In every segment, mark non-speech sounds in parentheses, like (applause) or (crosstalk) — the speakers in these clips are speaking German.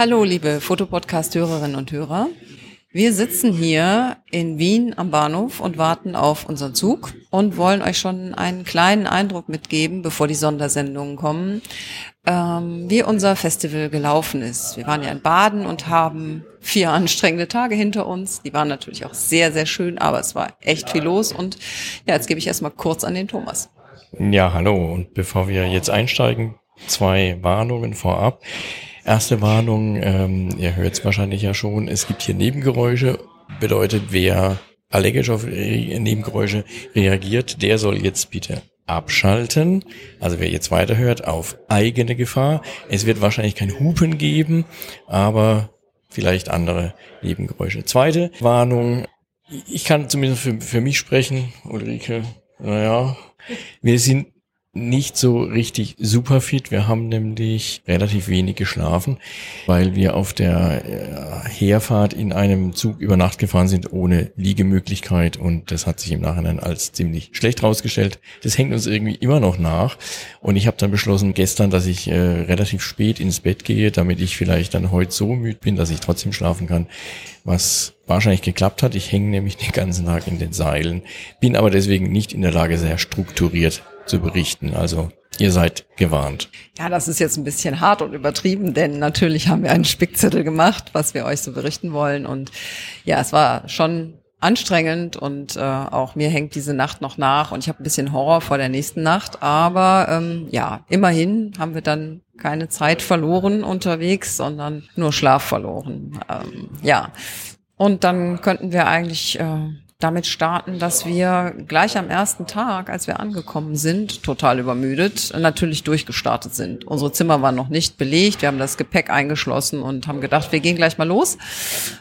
Hallo, liebe Fotopodcast-Hörerinnen und Hörer. Wir sitzen hier in Wien am Bahnhof und warten auf unseren Zug und wollen euch schon einen kleinen Eindruck mitgeben, bevor die Sondersendungen kommen, ähm, wie unser Festival gelaufen ist. Wir waren ja in Baden und haben vier anstrengende Tage hinter uns. Die waren natürlich auch sehr, sehr schön, aber es war echt viel los. Und ja, jetzt gebe ich erstmal kurz an den Thomas. Ja, hallo. Und bevor wir jetzt einsteigen, zwei Warnungen vorab. Erste Warnung, ähm, ihr hört es wahrscheinlich ja schon, es gibt hier Nebengeräusche, bedeutet, wer allergisch auf Nebengeräusche reagiert, der soll jetzt bitte abschalten. Also wer jetzt weiterhört, auf eigene Gefahr. Es wird wahrscheinlich kein Hupen geben, aber vielleicht andere Nebengeräusche. Zweite Warnung. Ich kann zumindest für, für mich sprechen, Ulrike. Naja, wir sind nicht so richtig super fit. Wir haben nämlich relativ wenig geschlafen, weil wir auf der äh, Herfahrt in einem Zug über Nacht gefahren sind ohne Liegemöglichkeit und das hat sich im Nachhinein als ziemlich schlecht rausgestellt. Das hängt uns irgendwie immer noch nach und ich habe dann beschlossen gestern, dass ich äh, relativ spät ins Bett gehe, damit ich vielleicht dann heute so müde bin, dass ich trotzdem schlafen kann, was wahrscheinlich geklappt hat. Ich hänge nämlich den ganzen Tag in den Seilen, bin aber deswegen nicht in der Lage, sehr strukturiert zu berichten. Also ihr seid gewarnt. Ja, das ist jetzt ein bisschen hart und übertrieben, denn natürlich haben wir einen Spickzettel gemacht, was wir euch so berichten wollen. Und ja, es war schon anstrengend und äh, auch mir hängt diese Nacht noch nach und ich habe ein bisschen Horror vor der nächsten Nacht. Aber ähm, ja, immerhin haben wir dann keine Zeit verloren unterwegs, sondern nur Schlaf verloren. Ähm, ja, und dann könnten wir eigentlich äh, damit starten, dass wir gleich am ersten Tag, als wir angekommen sind, total übermüdet, natürlich durchgestartet sind. Unsere Zimmer waren noch nicht belegt. Wir haben das Gepäck eingeschlossen und haben gedacht, wir gehen gleich mal los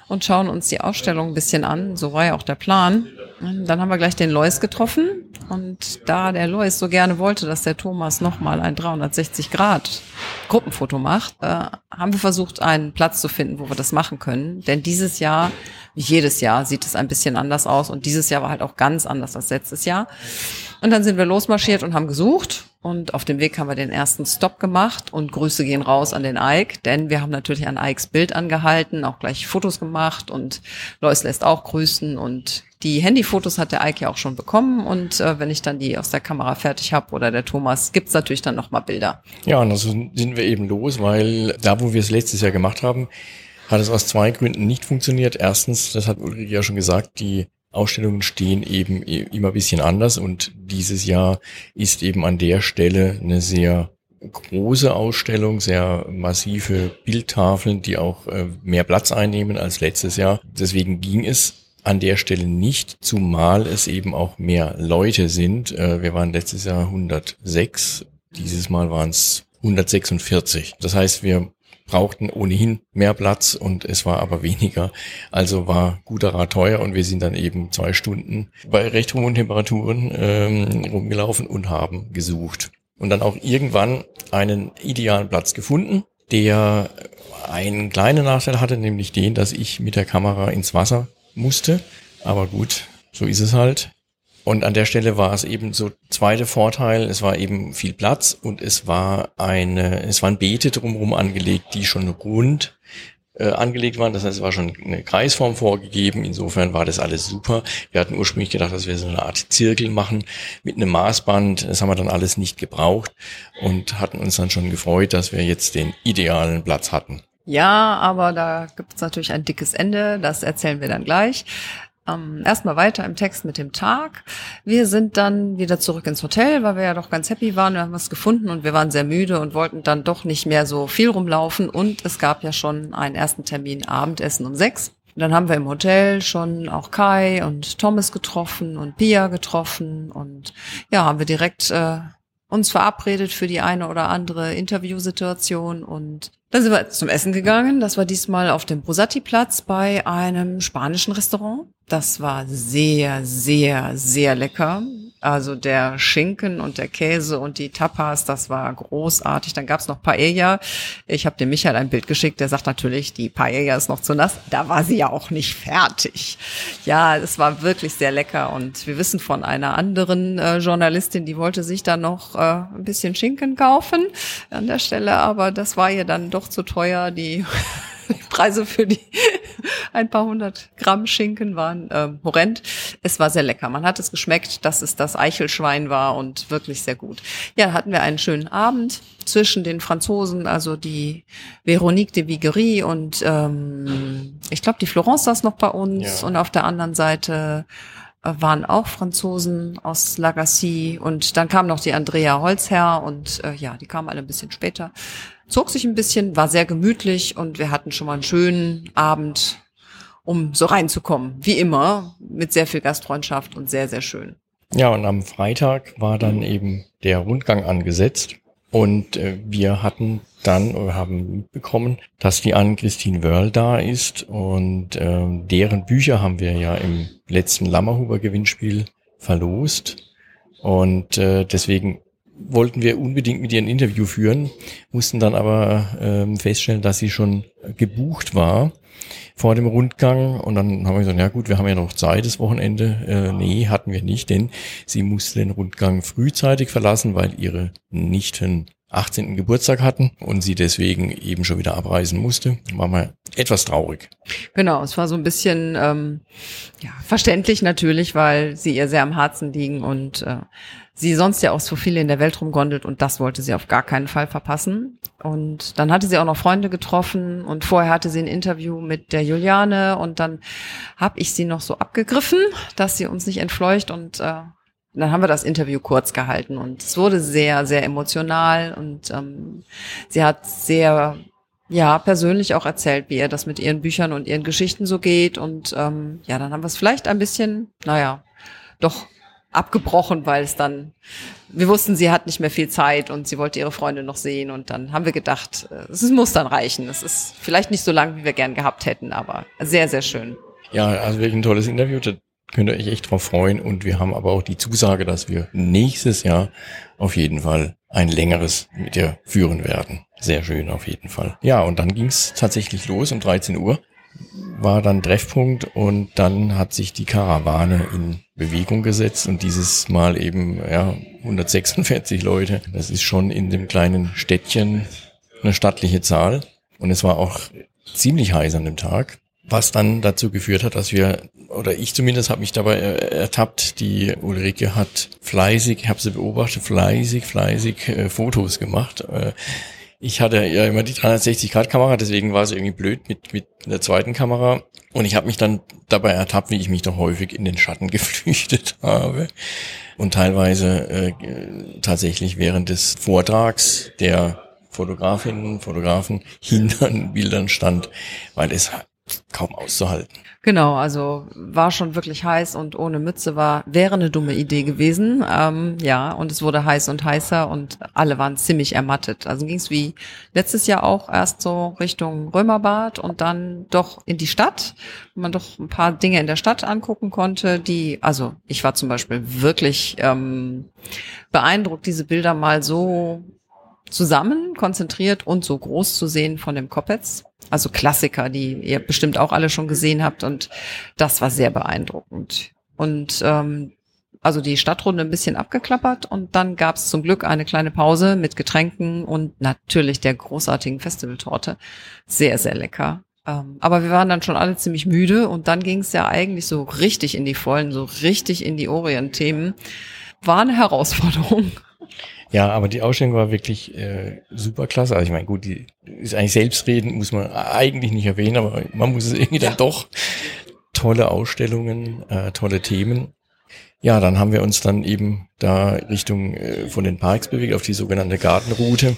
und schauen uns die Ausstellung ein bisschen an. So war ja auch der Plan. Dann haben wir gleich den Lois getroffen. Und da der Lois so gerne wollte, dass der Thomas nochmal ein 360 Grad Gruppenfoto macht, äh, haben wir versucht, einen Platz zu finden, wo wir das machen können. Denn dieses Jahr jedes Jahr sieht es ein bisschen anders aus und dieses Jahr war halt auch ganz anders als letztes Jahr. Und dann sind wir losmarschiert und haben gesucht und auf dem Weg haben wir den ersten Stop gemacht und Grüße gehen raus an den Ike, denn wir haben natürlich an Ikes Bild angehalten, auch gleich Fotos gemacht und Lois lässt auch grüßen und die Handyfotos hat der Ike ja auch schon bekommen und äh, wenn ich dann die aus der Kamera fertig habe oder der Thomas, gibt's natürlich dann nochmal Bilder. Ja, und so sind wir eben los, weil da, wo wir es letztes Jahr gemacht haben, hat es aus zwei Gründen nicht funktioniert. Erstens, das hat Ulrike ja schon gesagt, die Ausstellungen stehen eben immer ein bisschen anders und dieses Jahr ist eben an der Stelle eine sehr große Ausstellung, sehr massive Bildtafeln, die auch äh, mehr Platz einnehmen als letztes Jahr. Deswegen ging es an der Stelle nicht, zumal es eben auch mehr Leute sind. Äh, wir waren letztes Jahr 106, dieses Mal waren es 146. Das heißt, wir brauchten ohnehin mehr Platz und es war aber weniger. Also war guter Rat teuer und wir sind dann eben zwei Stunden bei recht hohen Temperaturen ähm, rumgelaufen und haben gesucht. Und dann auch irgendwann einen idealen Platz gefunden, der einen kleinen Nachteil hatte, nämlich den, dass ich mit der Kamera ins Wasser musste. Aber gut, so ist es halt. Und an der Stelle war es eben so zweite Vorteil, es war eben viel Platz und es war eine, es waren Beete drumherum angelegt, die schon rund äh, angelegt waren. Das heißt, es war schon eine Kreisform vorgegeben. Insofern war das alles super. Wir hatten ursprünglich gedacht, dass wir so eine Art Zirkel machen mit einem Maßband. Das haben wir dann alles nicht gebraucht und hatten uns dann schon gefreut, dass wir jetzt den idealen Platz hatten. Ja, aber da gibt es natürlich ein dickes Ende. Das erzählen wir dann gleich. Ähm, erstmal weiter im Text mit dem Tag. Wir sind dann wieder zurück ins Hotel, weil wir ja doch ganz happy waren. Wir haben was gefunden und wir waren sehr müde und wollten dann doch nicht mehr so viel rumlaufen. Und es gab ja schon einen ersten Termin Abendessen um sechs. Dann haben wir im Hotel schon auch Kai und Thomas getroffen und Pia getroffen und ja, haben wir direkt äh, uns verabredet für die eine oder andere Interviewsituation und dann sind wir zum Essen gegangen. Das war diesmal auf dem Brosati-Platz bei einem spanischen Restaurant. Das war sehr, sehr, sehr lecker. Also der Schinken und der Käse und die Tapas, das war großartig. Dann gab's noch Paella. Ich habe dem Michael ein Bild geschickt, der sagt natürlich, die Paella ist noch zu nass. Da war sie ja auch nicht fertig. Ja, es war wirklich sehr lecker und wir wissen von einer anderen äh, Journalistin, die wollte sich dann noch äh, ein bisschen Schinken kaufen an der Stelle, aber das war ihr dann doch zu teuer. Die (laughs) die Preise für die (laughs) ein paar hundert Gramm Schinken waren ähm, horrend. Es war sehr lecker. Man hat es geschmeckt, dass es das Eichelschwein war und wirklich sehr gut. Ja, hatten wir einen schönen Abend zwischen den Franzosen, also die Veronique de Viguerie und ähm, ich glaube, die Florence saß noch bei uns ja. und auf der anderen Seite äh, waren auch Franzosen aus Lagacy und dann kam noch die Andrea Holzherr und äh, ja, die kamen alle ein bisschen später zog sich ein bisschen, war sehr gemütlich und wir hatten schon mal einen schönen Abend, um so reinzukommen. Wie immer, mit sehr viel Gastfreundschaft und sehr, sehr schön. Ja, und am Freitag war dann eben der Rundgang angesetzt und äh, wir hatten dann oder haben mitbekommen, dass die Anne-Christine Wörl da ist und äh, deren Bücher haben wir ja im letzten Lammerhuber Gewinnspiel verlost und äh, deswegen wollten wir unbedingt mit ihr ein Interview führen, mussten dann aber ähm, feststellen, dass sie schon gebucht war vor dem Rundgang und dann haben wir gesagt, ja gut, wir haben ja noch Zeit das Wochenende. Äh, nee, hatten wir nicht, denn sie musste den Rundgang frühzeitig verlassen, weil ihre Nichten 18. Geburtstag hatten und sie deswegen eben schon wieder abreisen musste. War mal etwas traurig. Genau, es war so ein bisschen ähm, ja, verständlich natürlich, weil sie ihr sehr am Herzen liegen und äh, sie sonst ja auch so viel in der Welt rumgondelt und das wollte sie auf gar keinen Fall verpassen. Und dann hatte sie auch noch Freunde getroffen und vorher hatte sie ein Interview mit der Juliane und dann habe ich sie noch so abgegriffen, dass sie uns nicht entfleucht und äh, dann haben wir das Interview kurz gehalten und es wurde sehr, sehr emotional und ähm, sie hat sehr ja, persönlich auch erzählt, wie ihr das mit ihren Büchern und ihren Geschichten so geht. Und ähm, ja, dann haben wir es vielleicht ein bisschen, naja, doch abgebrochen, weil es dann, wir wussten, sie hat nicht mehr viel Zeit und sie wollte ihre Freunde noch sehen und dann haben wir gedacht, äh, es muss dann reichen. Es ist vielleicht nicht so lang, wie wir gern gehabt hätten, aber sehr, sehr schön. Ja, also wirklich ein tolles Interview. Könnt ihr euch echt drauf freuen und wir haben aber auch die Zusage, dass wir nächstes Jahr auf jeden Fall ein längeres mit ihr führen werden. Sehr schön auf jeden Fall. Ja, und dann ging es tatsächlich los um 13 Uhr war dann Treffpunkt und dann hat sich die Karawane in Bewegung gesetzt und dieses Mal eben ja 146 Leute. Das ist schon in dem kleinen Städtchen eine stattliche Zahl und es war auch ziemlich heiß an dem Tag, was dann dazu geführt hat, dass wir oder ich zumindest habe mich dabei ertappt, die Ulrike hat fleißig, ich habe sie beobachtet, fleißig, fleißig äh, Fotos gemacht. Äh, ich hatte ja immer die 360-Grad-Kamera, deswegen war es irgendwie blöd mit, mit der zweiten Kamera. Und ich habe mich dann dabei ertappt, wie ich mich doch häufig in den Schatten (laughs) geflüchtet habe. Und teilweise äh, tatsächlich während des Vortrags der Fotografinnen, Fotografen (laughs) hinter den Bildern stand, weil es kaum auszuhalten. Genau, also war schon wirklich heiß und ohne Mütze war, wäre eine dumme Idee gewesen. Ähm, ja, und es wurde heiß und heißer und alle waren ziemlich ermattet. Also ging es wie letztes Jahr auch erst so Richtung Römerbad und dann doch in die Stadt, wo man doch ein paar Dinge in der Stadt angucken konnte, die, also ich war zum Beispiel wirklich ähm, beeindruckt, diese Bilder mal so zusammen, konzentriert und so groß zu sehen von dem Kopetz. Also Klassiker, die ihr bestimmt auch alle schon gesehen habt und das war sehr beeindruckend. Und ähm, also die Stadtrunde ein bisschen abgeklappert und dann gab es zum Glück eine kleine Pause mit Getränken und natürlich der großartigen Festivaltorte. Sehr, sehr lecker. Ähm, aber wir waren dann schon alle ziemlich müde und dann ging es ja eigentlich so richtig in die Vollen, so richtig in die Orient-Themen. War eine Herausforderung. Ja, aber die Ausstellung war wirklich äh, super klasse. Also ich meine, gut, die ist eigentlich selbstredend, muss man eigentlich nicht erwähnen, aber man muss es irgendwie ja. dann doch. Tolle Ausstellungen, äh, tolle Themen. Ja, dann haben wir uns dann eben da Richtung äh, von den Parks bewegt, auf die sogenannte Gartenroute.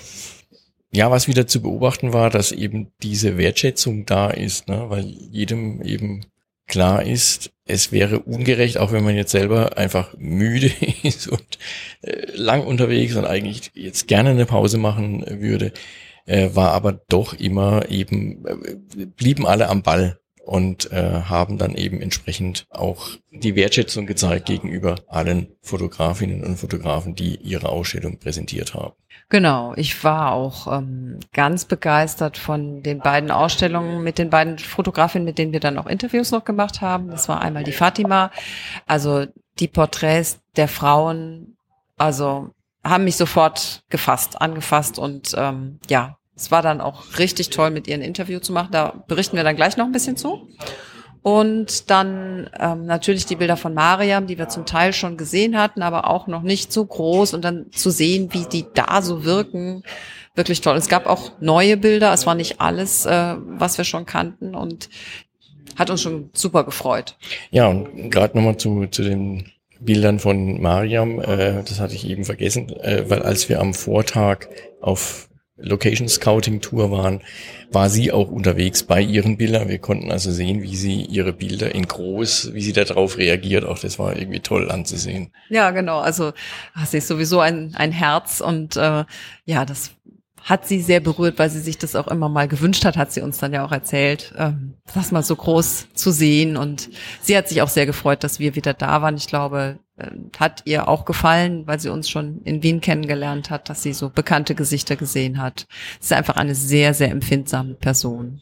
Ja, was wieder zu beobachten war, dass eben diese Wertschätzung da ist, ne? weil jedem eben klar ist, es wäre ungerecht, auch wenn man jetzt selber einfach müde (laughs) ist und äh, lang unterwegs und eigentlich jetzt gerne eine Pause machen würde, äh, war aber doch immer eben, äh, blieben alle am Ball und äh, haben dann eben entsprechend auch die Wertschätzung gezeigt gegenüber allen Fotografinnen und Fotografen, die ihre Ausstellung präsentiert haben. Genau, ich war auch ähm, ganz begeistert von den beiden Ausstellungen mit den beiden Fotografinnen, mit denen wir dann auch Interviews noch gemacht haben. Das war einmal die Fatima, also die Porträts der Frauen, also haben mich sofort gefasst, angefasst und ähm, ja, es war dann auch richtig toll, mit ihr ein Interview zu machen. Da berichten wir dann gleich noch ein bisschen zu. Und dann ähm, natürlich die Bilder von Mariam, die wir zum Teil schon gesehen hatten, aber auch noch nicht so groß. Und dann zu sehen, wie die da so wirken, wirklich toll. Es gab auch neue Bilder. Es war nicht alles, äh, was wir schon kannten. Und hat uns schon super gefreut. Ja, und gerade nochmal zu, zu den Bildern von Mariam, äh, das hatte ich eben vergessen, äh, weil als wir am Vortag auf Location Scouting Tour waren, war sie auch unterwegs bei ihren Bildern. Wir konnten also sehen, wie sie ihre Bilder in groß, wie sie darauf reagiert. Auch das war irgendwie toll anzusehen. Ja, genau. Also sie ist sowieso ein, ein Herz und äh, ja, das hat sie sehr berührt, weil sie sich das auch immer mal gewünscht hat, hat sie uns dann ja auch erzählt, ähm, das mal so groß zu sehen. Und sie hat sich auch sehr gefreut, dass wir wieder da waren. Ich glaube, äh, hat ihr auch gefallen, weil sie uns schon in Wien kennengelernt hat, dass sie so bekannte Gesichter gesehen hat. Sie ist einfach eine sehr, sehr empfindsame Person.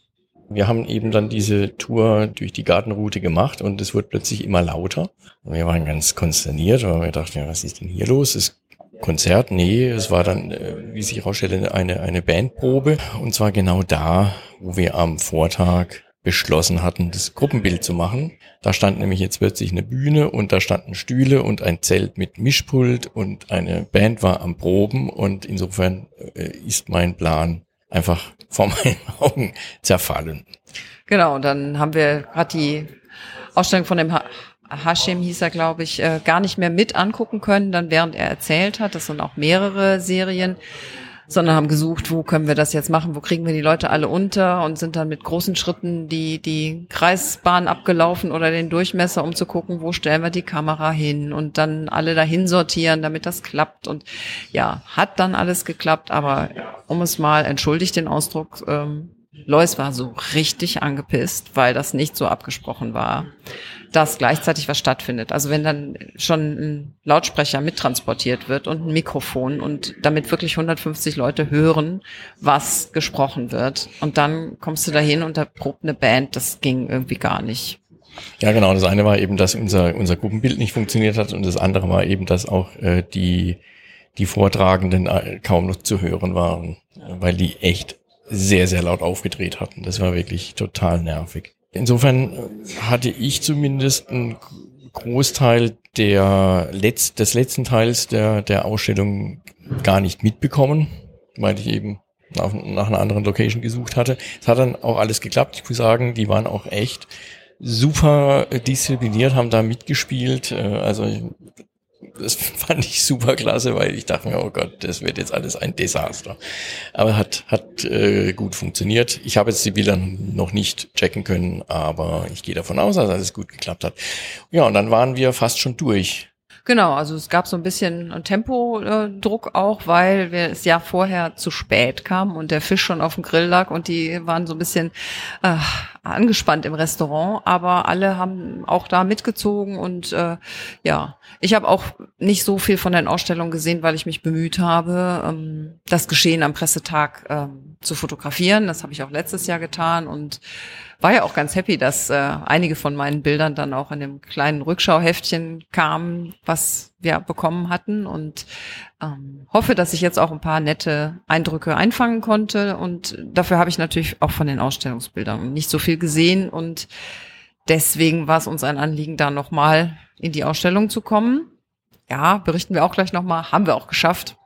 Wir haben eben dann diese Tour durch die Gartenroute gemacht und es wurde plötzlich immer lauter. Wir waren ganz konsterniert, weil wir dachten, ja, was ist denn hier los? Es Konzert, nee, es war dann, äh, wie sich herausstellte, eine, eine Bandprobe. Und zwar genau da, wo wir am Vortag beschlossen hatten, das Gruppenbild zu machen. Da stand nämlich jetzt plötzlich eine Bühne und da standen Stühle und ein Zelt mit Mischpult und eine Band war am Proben und insofern äh, ist mein Plan einfach vor (laughs) meinen Augen zerfallen. Genau, und dann haben wir gerade die Ausstellung von dem Hashim hieß er, glaube ich, äh, gar nicht mehr mit angucken können, dann während er erzählt hat. Das sind auch mehrere Serien. Sondern haben gesucht, wo können wir das jetzt machen, wo kriegen wir die Leute alle unter? Und sind dann mit großen Schritten die, die Kreisbahn abgelaufen oder den Durchmesser, um zu gucken, wo stellen wir die Kamera hin? Und dann alle dahin sortieren, damit das klappt. Und ja, hat dann alles geklappt, aber um es mal, entschuldigt den Ausdruck, ähm, Lois war so richtig angepisst, weil das nicht so abgesprochen war dass gleichzeitig was stattfindet. Also wenn dann schon ein Lautsprecher mittransportiert wird und ein Mikrofon und damit wirklich 150 Leute hören, was gesprochen wird. Und dann kommst du dahin und da probt eine Band, das ging irgendwie gar nicht. Ja, genau. Das eine war eben, dass unser, unser Gruppenbild nicht funktioniert hat und das andere war eben, dass auch äh, die, die Vortragenden äh, kaum noch zu hören waren, weil die echt sehr, sehr laut aufgedreht hatten. Das war wirklich total nervig. Insofern hatte ich zumindest einen Großteil der Letz-, des letzten Teils der, der Ausstellung gar nicht mitbekommen, weil ich eben nach, nach einer anderen Location gesucht hatte. Es hat dann auch alles geklappt. Ich muss sagen, die waren auch echt super diszipliniert, haben da mitgespielt. Äh, also das (laughs) fand ich super klasse, weil ich dachte mir, oh Gott, das wird jetzt alles ein Desaster. Aber hat, hat äh, gut funktioniert. Ich habe jetzt die Bilder noch nicht checken können, aber ich gehe davon aus, dass alles gut geklappt hat. Ja, und dann waren wir fast schon durch. Genau, also es gab so ein bisschen Tempodruck auch, weil wir es ja vorher zu spät kam und der Fisch schon auf dem Grill lag und die waren so ein bisschen äh, angespannt im Restaurant, aber alle haben auch da mitgezogen und äh, ja, ich habe auch nicht so viel von den Ausstellungen gesehen, weil ich mich bemüht habe, ähm, das Geschehen am Pressetag ähm, zu fotografieren. Das habe ich auch letztes Jahr getan und war ja auch ganz happy, dass äh, einige von meinen Bildern dann auch in dem kleinen Rückschauheftchen kamen, was wir bekommen hatten und ähm, hoffe, dass ich jetzt auch ein paar nette Eindrücke einfangen konnte und dafür habe ich natürlich auch von den Ausstellungsbildern nicht so viel gesehen und deswegen war es uns ein Anliegen, da nochmal in die Ausstellung zu kommen. Ja, berichten wir auch gleich nochmal, haben wir auch geschafft.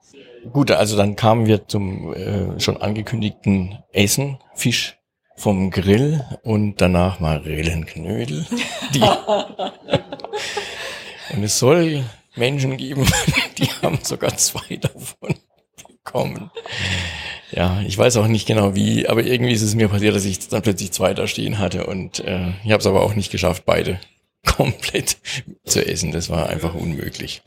Gut, also dann kamen wir zum äh, schon angekündigten Essen, Fisch, vom Grill und danach Marillenknödel. Die (laughs) und es soll Menschen geben, (laughs) die haben sogar zwei davon bekommen. Ja, ich weiß auch nicht genau wie, aber irgendwie ist es mir passiert, dass ich dann plötzlich zwei da stehen hatte und äh, ich habe es aber auch nicht geschafft, beide (laughs) komplett zu essen. Das war einfach unmöglich.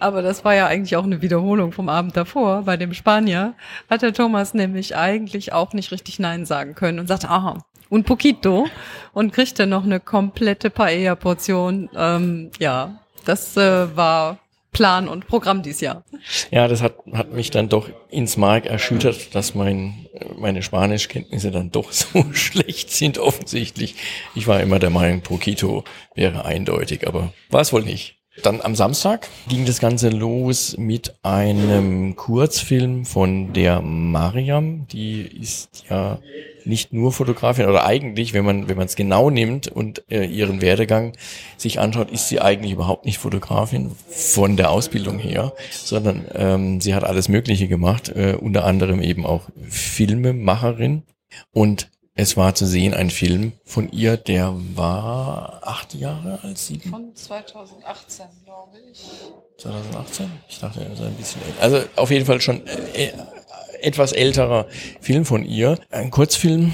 Aber das war ja eigentlich auch eine Wiederholung vom Abend davor. Bei dem Spanier hat der Thomas nämlich eigentlich auch nicht richtig Nein sagen können und sagte, aha, un poquito und kriegte noch eine komplette Paella-Portion. Ähm, ja, das äh, war Plan und Programm dieses Jahr. Ja, das hat, hat mich dann doch ins Mark erschüttert, dass mein, meine Spanischkenntnisse dann doch (laughs) so schlecht sind offensichtlich. Ich war immer der Meinung, Poquito wäre eindeutig, aber war es wohl nicht. Dann am Samstag ging das Ganze los mit einem Kurzfilm von der Mariam. Die ist ja nicht nur Fotografin oder eigentlich, wenn man wenn man es genau nimmt und äh, ihren Werdegang sich anschaut, ist sie eigentlich überhaupt nicht Fotografin von der Ausbildung her, sondern ähm, sie hat alles Mögliche gemacht, äh, unter anderem eben auch Filmemacherin und es war zu sehen ein Film von ihr, der war acht Jahre alt, sieben? Von 2018, glaube ich. 2018? Ich dachte, er sei ein bisschen älter. Also auf jeden Fall schon äh, etwas älterer Film von ihr. Ein Kurzfilm,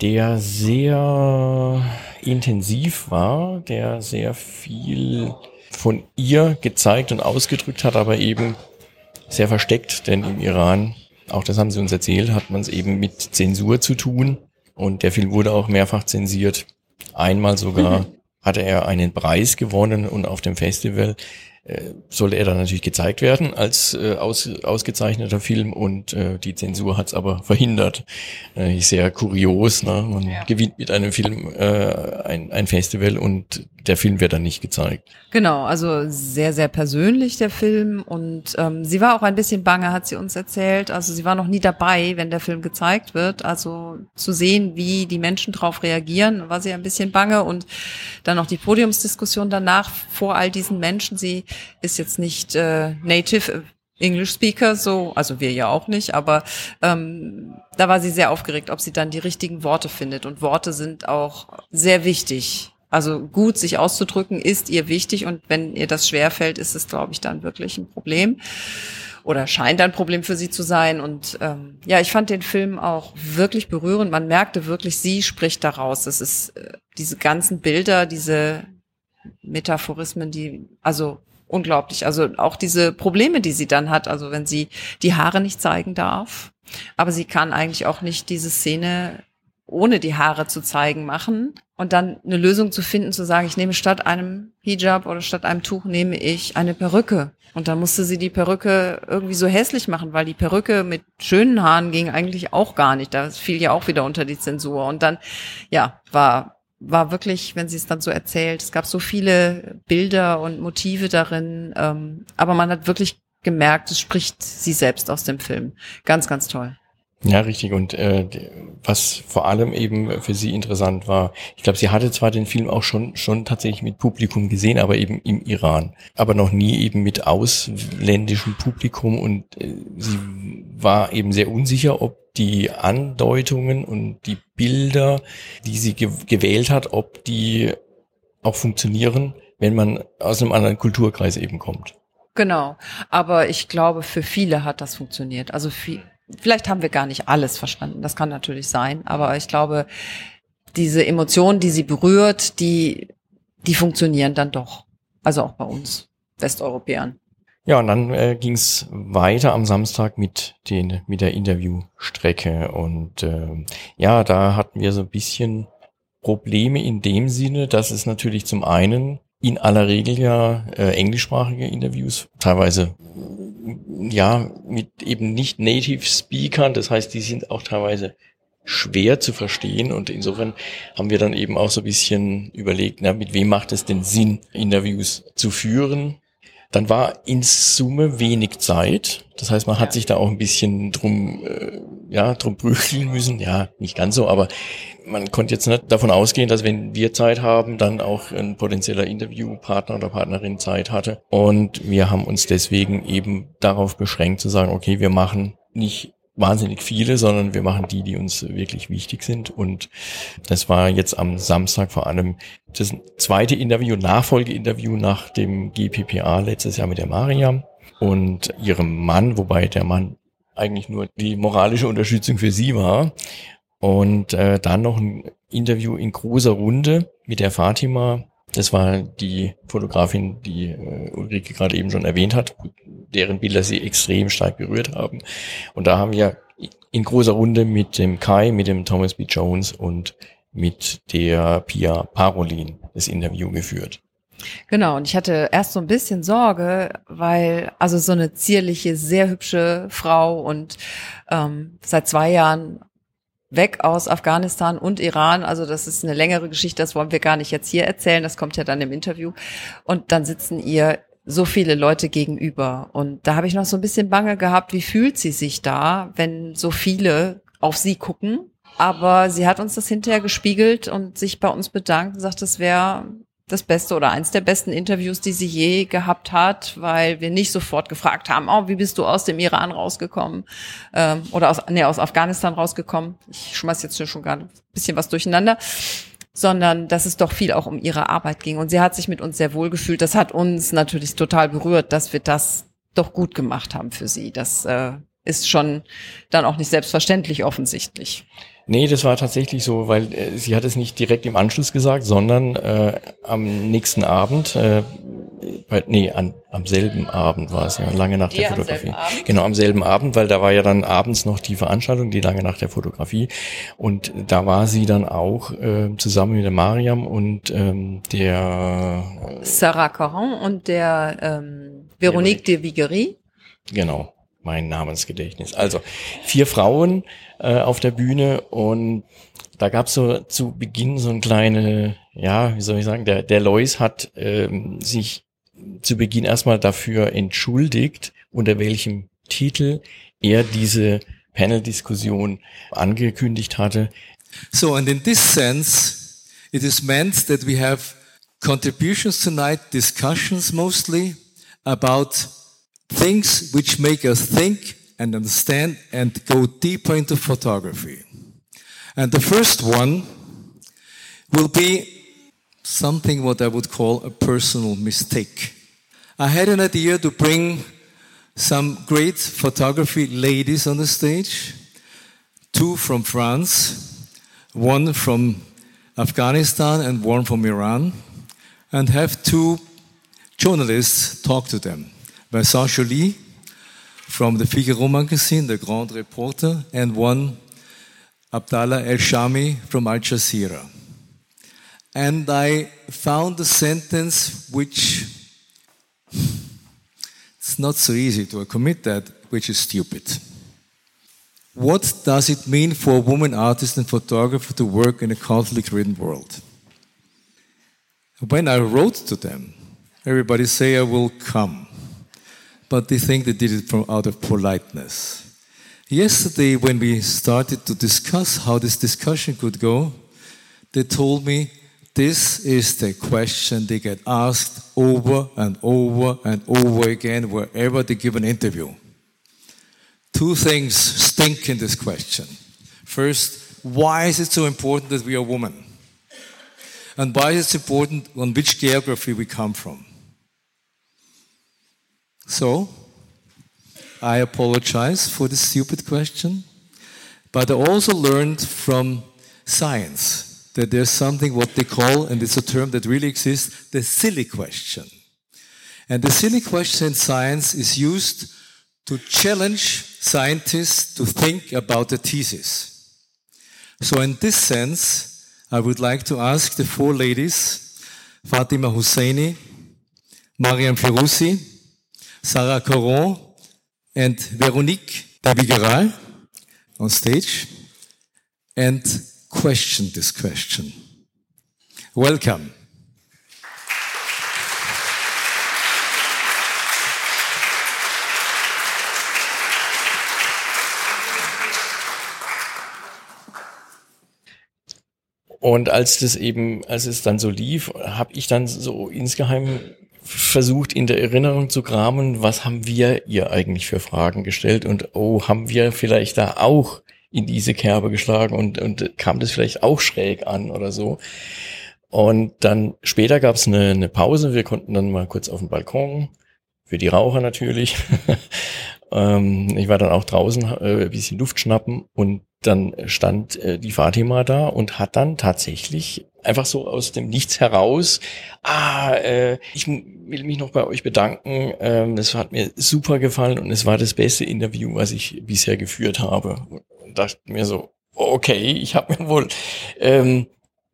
der sehr intensiv war, der sehr viel von ihr gezeigt und ausgedrückt hat, aber eben sehr versteckt, denn im Iran, auch das haben sie uns erzählt, hat man es eben mit Zensur zu tun. Und der Film wurde auch mehrfach zensiert. Einmal sogar mhm. hatte er einen Preis gewonnen und auf dem Festival sollte er dann natürlich gezeigt werden als äh, aus, ausgezeichneter Film und äh, die Zensur hat es aber verhindert. Äh, sehr kurios, ne? man ja. gewinnt mit einem Film äh, ein, ein Festival und der Film wird dann nicht gezeigt. Genau, also sehr, sehr persönlich der Film und ähm, sie war auch ein bisschen bange, hat sie uns erzählt. Also sie war noch nie dabei, wenn der Film gezeigt wird. Also zu sehen, wie die Menschen darauf reagieren, war sie ein bisschen bange und dann noch die Podiumsdiskussion danach vor all diesen Menschen. Sie ist jetzt nicht äh, native English Speaker, so, also wir ja auch nicht, aber ähm, da war sie sehr aufgeregt, ob sie dann die richtigen Worte findet. Und Worte sind auch sehr wichtig also gut sich auszudrücken ist ihr wichtig und wenn ihr das schwerfällt, ist es, glaube ich, dann wirklich ein Problem oder scheint ein Problem für sie zu sein. Und ähm, ja, ich fand den Film auch wirklich berührend. Man merkte wirklich, sie spricht daraus. Es ist äh, diese ganzen Bilder, diese Metaphorismen, die also unglaublich. Also auch diese Probleme, die sie dann hat. Also wenn sie die Haare nicht zeigen darf, aber sie kann eigentlich auch nicht diese Szene ohne die Haare zu zeigen machen und dann eine Lösung zu finden, zu sagen, ich nehme statt einem Hijab oder statt einem Tuch nehme ich eine Perücke. Und dann musste sie die Perücke irgendwie so hässlich machen, weil die Perücke mit schönen Haaren ging eigentlich auch gar nicht. Da fiel ja auch wieder unter die Zensur. Und dann, ja, war, war wirklich, wenn sie es dann so erzählt, es gab so viele Bilder und Motive darin, ähm, aber man hat wirklich gemerkt, es spricht sie selbst aus dem Film. Ganz, ganz toll. Ja, richtig. Und äh, was vor allem eben für sie interessant war, ich glaube, sie hatte zwar den Film auch schon schon tatsächlich mit Publikum gesehen, aber eben im Iran, aber noch nie eben mit ausländischem Publikum und äh, sie war eben sehr unsicher, ob die Andeutungen und die Bilder, die sie ge gewählt hat, ob die auch funktionieren, wenn man aus einem anderen Kulturkreis eben kommt. Genau, aber ich glaube, für viele hat das funktioniert. Also viel, vielleicht haben wir gar nicht alles verstanden, das kann natürlich sein, aber ich glaube, diese Emotionen, die sie berührt, die, die funktionieren dann doch. Also auch bei uns Westeuropäern. Ja, und dann äh, ging es weiter am Samstag mit den mit der Interviewstrecke. Und äh, ja, da hatten wir so ein bisschen Probleme in dem Sinne, dass es natürlich zum einen in aller Regel ja äh, englischsprachige Interviews, teilweise ja mit eben nicht Native Speakern, das heißt, die sind auch teilweise schwer zu verstehen. Und insofern haben wir dann eben auch so ein bisschen überlegt, na, mit wem macht es denn Sinn, Interviews zu führen dann war in Summe wenig Zeit. Das heißt, man hat sich da auch ein bisschen drum, äh, ja, drum prügeln müssen. Ja, nicht ganz so, aber man konnte jetzt nicht davon ausgehen, dass wenn wir Zeit haben, dann auch ein potenzieller Interviewpartner oder Partnerin Zeit hatte. Und wir haben uns deswegen eben darauf beschränkt zu sagen, okay, wir machen nicht wahnsinnig viele, sondern wir machen die, die uns wirklich wichtig sind. Und das war jetzt am Samstag vor allem das zweite Interview, Nachfolgeinterview nach dem GPPA letztes Jahr mit der Maria und ihrem Mann, wobei der Mann eigentlich nur die moralische Unterstützung für sie war. Und äh, dann noch ein Interview in großer Runde mit der Fatima Das war die Fotografin, die äh, Ulrike gerade eben schon erwähnt hat, deren Bilder sie extrem stark berührt haben. Und da haben wir in großer Runde mit dem Kai, mit dem Thomas B. Jones und mit der Pia Parolin das Interview geführt. Genau, und ich hatte erst so ein bisschen Sorge, weil also so eine zierliche, sehr hübsche Frau und ähm, seit zwei Jahren weg aus Afghanistan und Iran. Also das ist eine längere Geschichte, das wollen wir gar nicht jetzt hier erzählen, das kommt ja dann im Interview. Und dann sitzen ihr so viele Leute gegenüber. Und da habe ich noch so ein bisschen Bange gehabt, wie fühlt sie sich da, wenn so viele auf sie gucken. Aber sie hat uns das hinterher gespiegelt und sich bei uns bedankt und sagt, das wäre das beste oder eins der besten Interviews, die sie je gehabt hat, weil wir nicht sofort gefragt haben, oh, wie bist du aus dem Iran rausgekommen ähm, oder aus, nee, aus Afghanistan rausgekommen. Ich schmeiß jetzt schon gar ein bisschen was durcheinander sondern dass es doch viel auch um ihre Arbeit ging. Und sie hat sich mit uns sehr wohl gefühlt. Das hat uns natürlich total berührt, dass wir das doch gut gemacht haben für sie. Das äh, ist schon dann auch nicht selbstverständlich offensichtlich. Nee, das war tatsächlich so, weil äh, sie hat es nicht direkt im Anschluss gesagt, sondern äh, am nächsten Abend, äh, bei, nee, an, am selben Abend war es ja, lange nach der Fotografie. Am genau, am selben Abend, weil da war ja dann abends noch die Veranstaltung, die lange nach der Fotografie. Und da war sie dann auch äh, zusammen mit der Mariam und ähm, der äh, Sarah Caron und der ähm, Veronique de Viguerie. Genau mein Namensgedächtnis. Also vier Frauen äh, auf der Bühne und da gab es so zu Beginn so ein kleine, ja, wie soll ich sagen, der, der Lois hat ähm, sich zu Beginn erstmal dafür entschuldigt, unter welchem Titel er diese Panel-Diskussion angekündigt hatte. So, and in this sense, it is meant that we have contributions tonight, discussions mostly about things which make us think and understand and go deeper into photography. And the first one will be something what I would call a personal mistake. I had an idea to bring some great photography ladies on the stage, two from France, one from Afghanistan and one from Iran, and have two journalists talk to them. Vincent Joly from the Figaro magazine, the Grand Reporter, and one Abdallah El Shami from Al Jazeera. And I found a sentence which it's not so easy to commit that, which is stupid. What does it mean for a woman artist and photographer to work in a conflict ridden world? When I wrote to them, everybody say I will come but they think they did it from out of politeness. Yesterday, when we started to discuss how this discussion could go, they told me this is the question they get asked over and over and over again wherever they give an interview. Two things stink in this question. First, why is it so important that we are women? And why is it important on which geography we come from? So, I apologize for this stupid question, but I also learned from science that there's something what they call, and it's a term that really exists, the silly question. And the silly question in science is used to challenge scientists to think about the thesis. So in this sense, I would like to ask the four ladies, Fatima Husseini, Mariam Firouzi, Sarah Caron and Veronique Dabigaral on stage and question this question. Welcome. Und als das eben, als es dann so lief, habe ich dann so insgeheim versucht in der Erinnerung zu kramen, was haben wir ihr eigentlich für Fragen gestellt und oh, haben wir vielleicht da auch in diese Kerbe geschlagen und, und kam das vielleicht auch schräg an oder so. Und dann später gab es eine, eine Pause, wir konnten dann mal kurz auf den Balkon, für die Raucher natürlich. (laughs) Ähm, ich war dann auch draußen äh, ein bisschen Luft schnappen und dann stand äh, die Fatima da und hat dann tatsächlich einfach so aus dem Nichts heraus, ah, äh, ich will mich noch bei euch bedanken, ähm, hat mir super gefallen und es war das beste Interview, was ich bisher geführt habe. Und dachte mir so, okay, ich habe mir wohl ähm,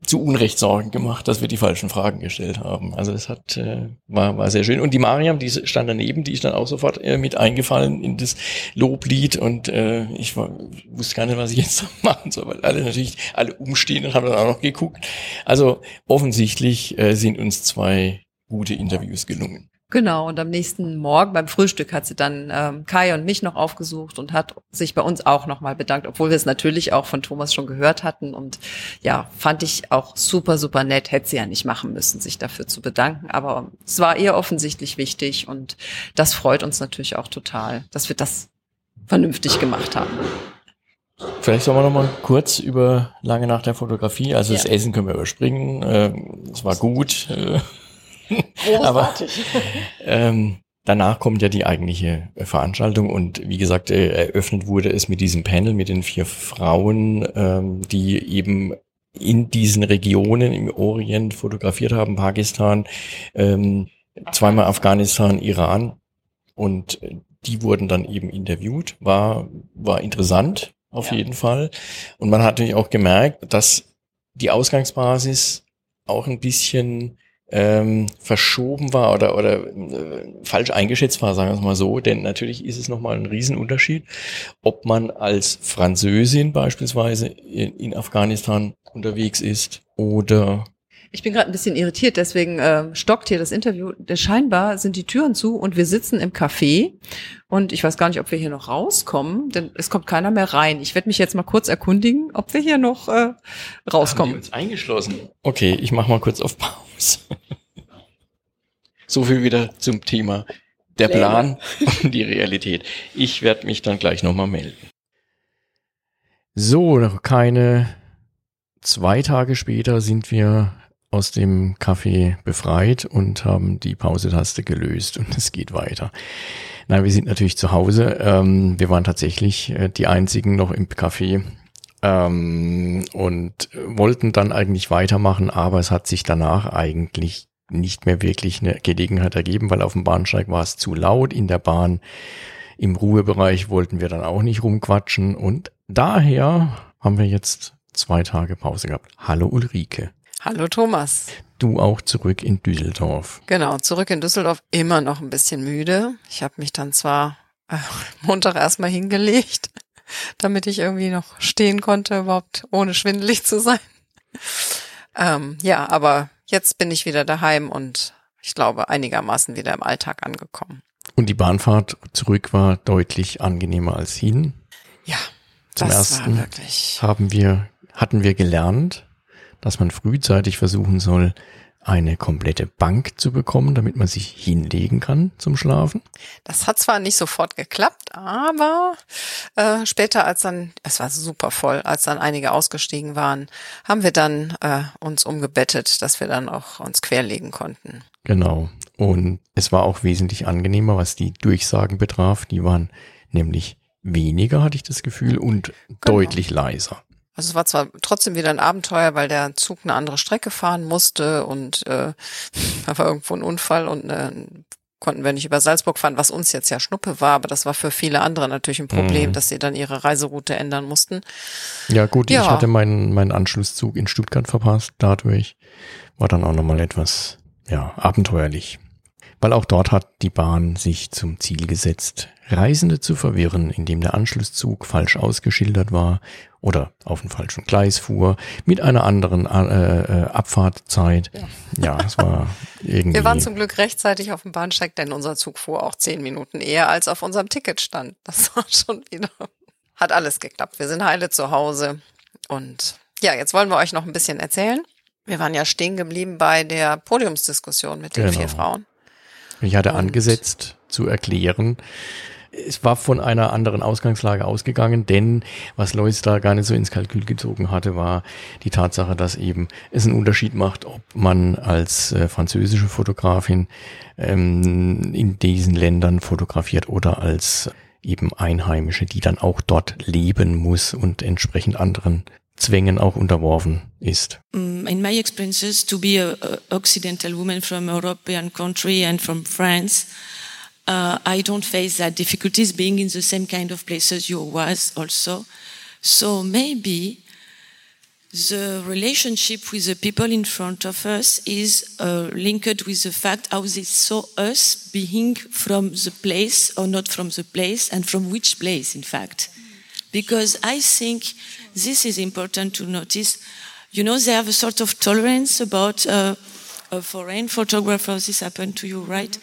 zu Unrecht Sorgen gemacht, dass wir die falschen Fragen gestellt haben. Also es hat äh, war war sehr schön und die Mariam, die stand daneben, die ist dann auch sofort äh, mit eingefallen in das Loblied und äh, ich war, wusste gar nicht, was ich jetzt (laughs) machen soll, weil alle natürlich alle umstehen und haben dann auch noch geguckt. Also offensichtlich äh, sind uns zwei gute Interviews gelungen. Genau, und am nächsten Morgen beim Frühstück hat sie dann ähm, Kai und mich noch aufgesucht und hat sich bei uns auch nochmal bedankt, obwohl wir es natürlich auch von Thomas schon gehört hatten. Und ja, fand ich auch super, super nett. Hätte sie ja nicht machen müssen, sich dafür zu bedanken. Aber es war ihr offensichtlich wichtig und das freut uns natürlich auch total, dass wir das vernünftig gemacht haben. Vielleicht sollen wir noch mal kurz über lange nach der Fotografie. Also ja. das Essen können wir überspringen. Ähm, es war gut. Großartig. Aber, ähm, danach kommt ja die eigentliche Veranstaltung und wie gesagt, äh, eröffnet wurde es mit diesem Panel mit den vier Frauen, ähm, die eben in diesen Regionen im Orient fotografiert haben, Pakistan, ähm, zweimal Afghanistan, Iran und die wurden dann eben interviewt, war, war interessant auf ja. jeden Fall. Und man hat natürlich auch gemerkt, dass die Ausgangsbasis auch ein bisschen ähm, verschoben war oder, oder äh, falsch eingeschätzt war, sagen wir es mal so. Denn natürlich ist es nochmal ein Riesenunterschied, ob man als Französin beispielsweise in, in Afghanistan unterwegs ist oder ich bin gerade ein bisschen irritiert, deswegen äh, stockt hier das Interview. Scheinbar sind die Türen zu und wir sitzen im Café und ich weiß gar nicht, ob wir hier noch rauskommen, denn es kommt keiner mehr rein. Ich werde mich jetzt mal kurz erkundigen, ob wir hier noch äh, rauskommen. Haben wir uns eingeschlossen. Okay, ich mache mal kurz auf Pause. so viel wieder zum Thema der Plan und die Realität. Ich werde mich dann gleich nochmal melden. So, noch keine zwei Tage später sind wir aus dem Café befreit und haben die Pausetaste gelöst und es geht weiter. Nein, wir sind natürlich zu Hause. Ähm, wir waren tatsächlich äh, die einzigen noch im Café ähm, und wollten dann eigentlich weitermachen, aber es hat sich danach eigentlich nicht mehr wirklich eine Gelegenheit ergeben, weil auf dem Bahnsteig war es zu laut in der Bahn. Im Ruhebereich wollten wir dann auch nicht rumquatschen und daher haben wir jetzt zwei Tage Pause gehabt. Hallo Ulrike. Hallo Thomas. Du auch zurück in Düsseldorf. Genau, zurück in Düsseldorf, immer noch ein bisschen müde. Ich habe mich dann zwar äh, Montag erstmal hingelegt, (laughs) damit ich irgendwie noch stehen konnte, überhaupt ohne schwindelig zu sein. Ähm, ja, aber jetzt bin ich wieder daheim und ich glaube einigermaßen wieder im Alltag angekommen. Und die Bahnfahrt zurück war deutlich angenehmer als hin. Ja, Zum das ersten war wirklich. haben wir, hatten wir gelernt, dass man frühzeitig versuchen soll, eine komplette Bank zu bekommen, damit man sich hinlegen kann zum Schlafen. Das hat zwar nicht sofort geklappt, aber äh, später, als dann, es war super voll, als dann einige ausgestiegen waren, haben wir dann äh, uns umgebettet, dass wir dann auch uns querlegen konnten. Genau. Und es war auch wesentlich angenehmer, was die Durchsagen betraf. Die waren nämlich weniger, hatte ich das Gefühl, und genau. deutlich leiser. Also es war zwar trotzdem wieder ein Abenteuer, weil der Zug eine andere Strecke fahren musste und äh, (laughs) da war irgendwo ein Unfall und äh, konnten wir nicht über Salzburg fahren, was uns jetzt ja Schnuppe war, aber das war für viele andere natürlich ein Problem, mhm. dass sie dann ihre Reiseroute ändern mussten. Ja gut, ja. ich hatte meinen, meinen Anschlusszug in Stuttgart verpasst, dadurch war dann auch nochmal etwas, ja, abenteuerlich. Weil auch dort hat die Bahn sich zum Ziel gesetzt, Reisende zu verwirren, indem der Anschlusszug falsch ausgeschildert war oder auf dem falschen Gleis fuhr, mit einer anderen äh, äh, Abfahrtzeit. Ja. ja, es war (laughs) irgendwie. Wir waren zum Glück rechtzeitig auf dem Bahnsteig, denn unser Zug fuhr auch zehn Minuten eher als auf unserem Ticket stand. Das (laughs) war schon wieder. Hat alles geklappt. Wir sind heile zu Hause. Und ja, jetzt wollen wir euch noch ein bisschen erzählen. Wir waren ja stehen geblieben bei der Podiumsdiskussion mit den genau. vier Frauen. Ich hatte Und angesetzt zu erklären, es war von einer anderen Ausgangslage ausgegangen, denn was Lois da gar nicht so ins Kalkül gezogen hatte, war die Tatsache, dass eben es einen Unterschied macht, ob man als äh, französische Fotografin ähm, in diesen Ländern fotografiert oder als eben Einheimische, die dann auch dort leben muss und entsprechend anderen Zwängen auch unterworfen ist. Mm, in my experiences, to be a, a Occidental woman from European country and from France, uh, I don't face that difficulties being in the same kind of places you was also. So maybe the relationship with the people in front of us is uh, linked with the fact how they saw us being from the place or not from the place and from which place, in fact. Because I think this is important to notice. You know, they have a sort of tolerance about uh, a foreign photographer. This happened to you, right?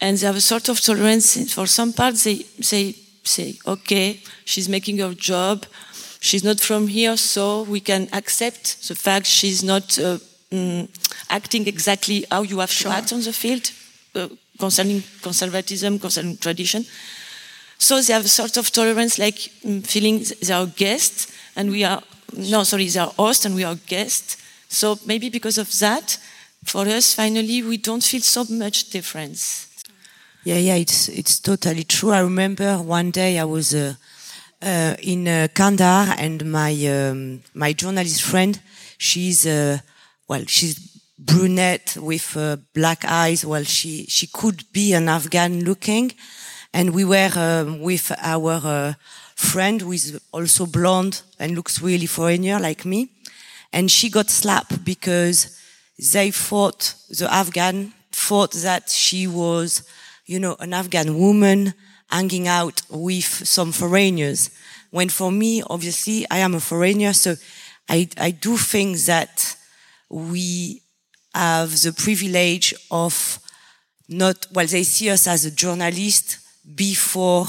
And they have a sort of tolerance. For some parts, they say, say, okay, she's making her job she's not from here, so we can accept the fact she's not uh, mm, acting exactly how you have sure. to act on the field uh, concerning conservatism, concerning tradition. So they have a sort of tolerance, like mm, feeling they are guests and we are, no, sorry, they are hosts and we are guests. So maybe because of that, for us, finally, we don't feel so much difference. Yeah, yeah, it's it's totally true. I remember one day I was uh, uh, in uh, Kandahar, and my um, my journalist friend, she's uh, well, she's brunette with uh, black eyes. Well, she she could be an Afghan looking, and we were um, with our uh, friend who is also blonde and looks really foreigner like me, and she got slapped because they thought the Afghan thought that she was, you know, an Afghan woman hanging out with some foreigners. When for me, obviously, I am a foreigner, so I, I do think that we have the privilege of not, well, they see us as a journalist before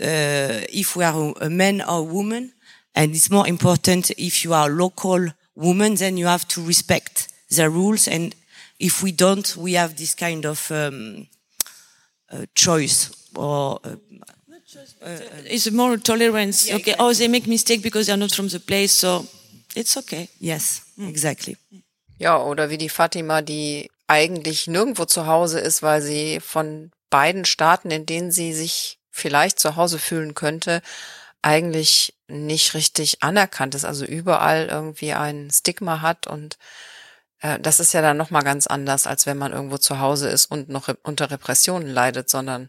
uh, if we are a man or a woman. And it's more important if you are a local woman, then you have to respect the rules. And if we don't, we have this kind of um, uh, choice or uh, uh, it's more tolerance. Yeah, okay. Exactly. Oh, they make mistake because they're not from the place, so it's okay. Yes, mm. exactly. Ja, oder wie die Fatima, die eigentlich nirgendwo zu Hause ist, weil sie von beiden Staaten, in denen sie sich vielleicht zu Hause fühlen könnte, eigentlich nicht richtig anerkannt ist, also überall irgendwie ein Stigma hat und äh, das ist ja dann nochmal ganz anders, als wenn man irgendwo zu Hause ist und noch unter Repressionen leidet, sondern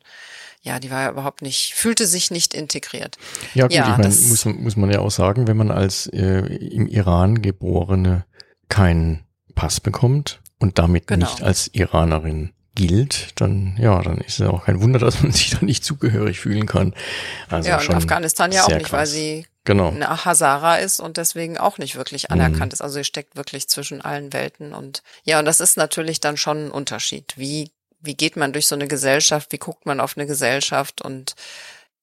ja, die war ja überhaupt nicht, fühlte sich nicht integriert. Ja, gut, ja, ich meine, muss, muss man ja auch sagen, wenn man als äh, im Iran geborene keinen Pass bekommt und damit genau. nicht als Iranerin gilt, dann ja, dann ist es auch kein Wunder, (laughs) dass man sich da nicht zugehörig fühlen kann. Also ja, und Afghanistan ja auch nicht, krass. weil sie genau. eine Hazara ist und deswegen auch nicht wirklich anerkannt mhm. ist. Also sie steckt wirklich zwischen allen Welten und ja, und das ist natürlich dann schon ein Unterschied. Wie wie geht man durch so eine Gesellschaft, wie guckt man auf eine Gesellschaft und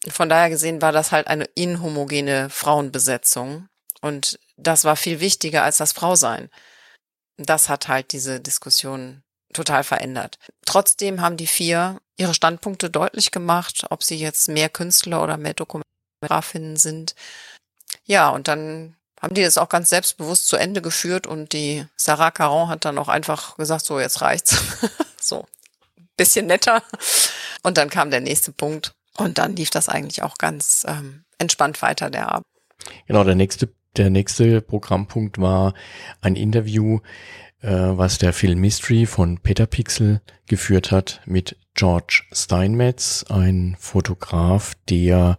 von daher gesehen war das halt eine inhomogene Frauenbesetzung und das war viel wichtiger als das Frausein. Das hat halt diese Diskussion total verändert. Trotzdem haben die vier ihre Standpunkte deutlich gemacht, ob sie jetzt mehr Künstler oder mehr Dokumentafinnen sind. Ja, und dann haben die das auch ganz selbstbewusst zu Ende geführt und die Sarah Caron hat dann auch einfach gesagt, so jetzt reicht's. (laughs) so bisschen netter. Und dann kam der nächste Punkt. Und dann lief das eigentlich auch ganz ähm, entspannt weiter, der Abend. Genau, der nächste, der nächste Programmpunkt war ein Interview, äh, was der Film Mystery von Peter Pixel geführt hat mit George Steinmetz, ein Fotograf, der,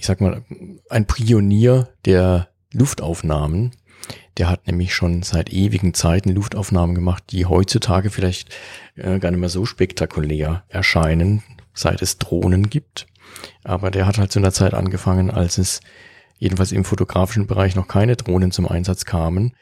ich sag mal, ein Pionier der Luftaufnahmen der hat nämlich schon seit ewigen Zeiten Luftaufnahmen gemacht, die heutzutage vielleicht äh, gar nicht mehr so spektakulär erscheinen, seit es Drohnen gibt. Aber der hat halt zu einer Zeit angefangen, als es jedenfalls im fotografischen Bereich noch keine Drohnen zum Einsatz kamen.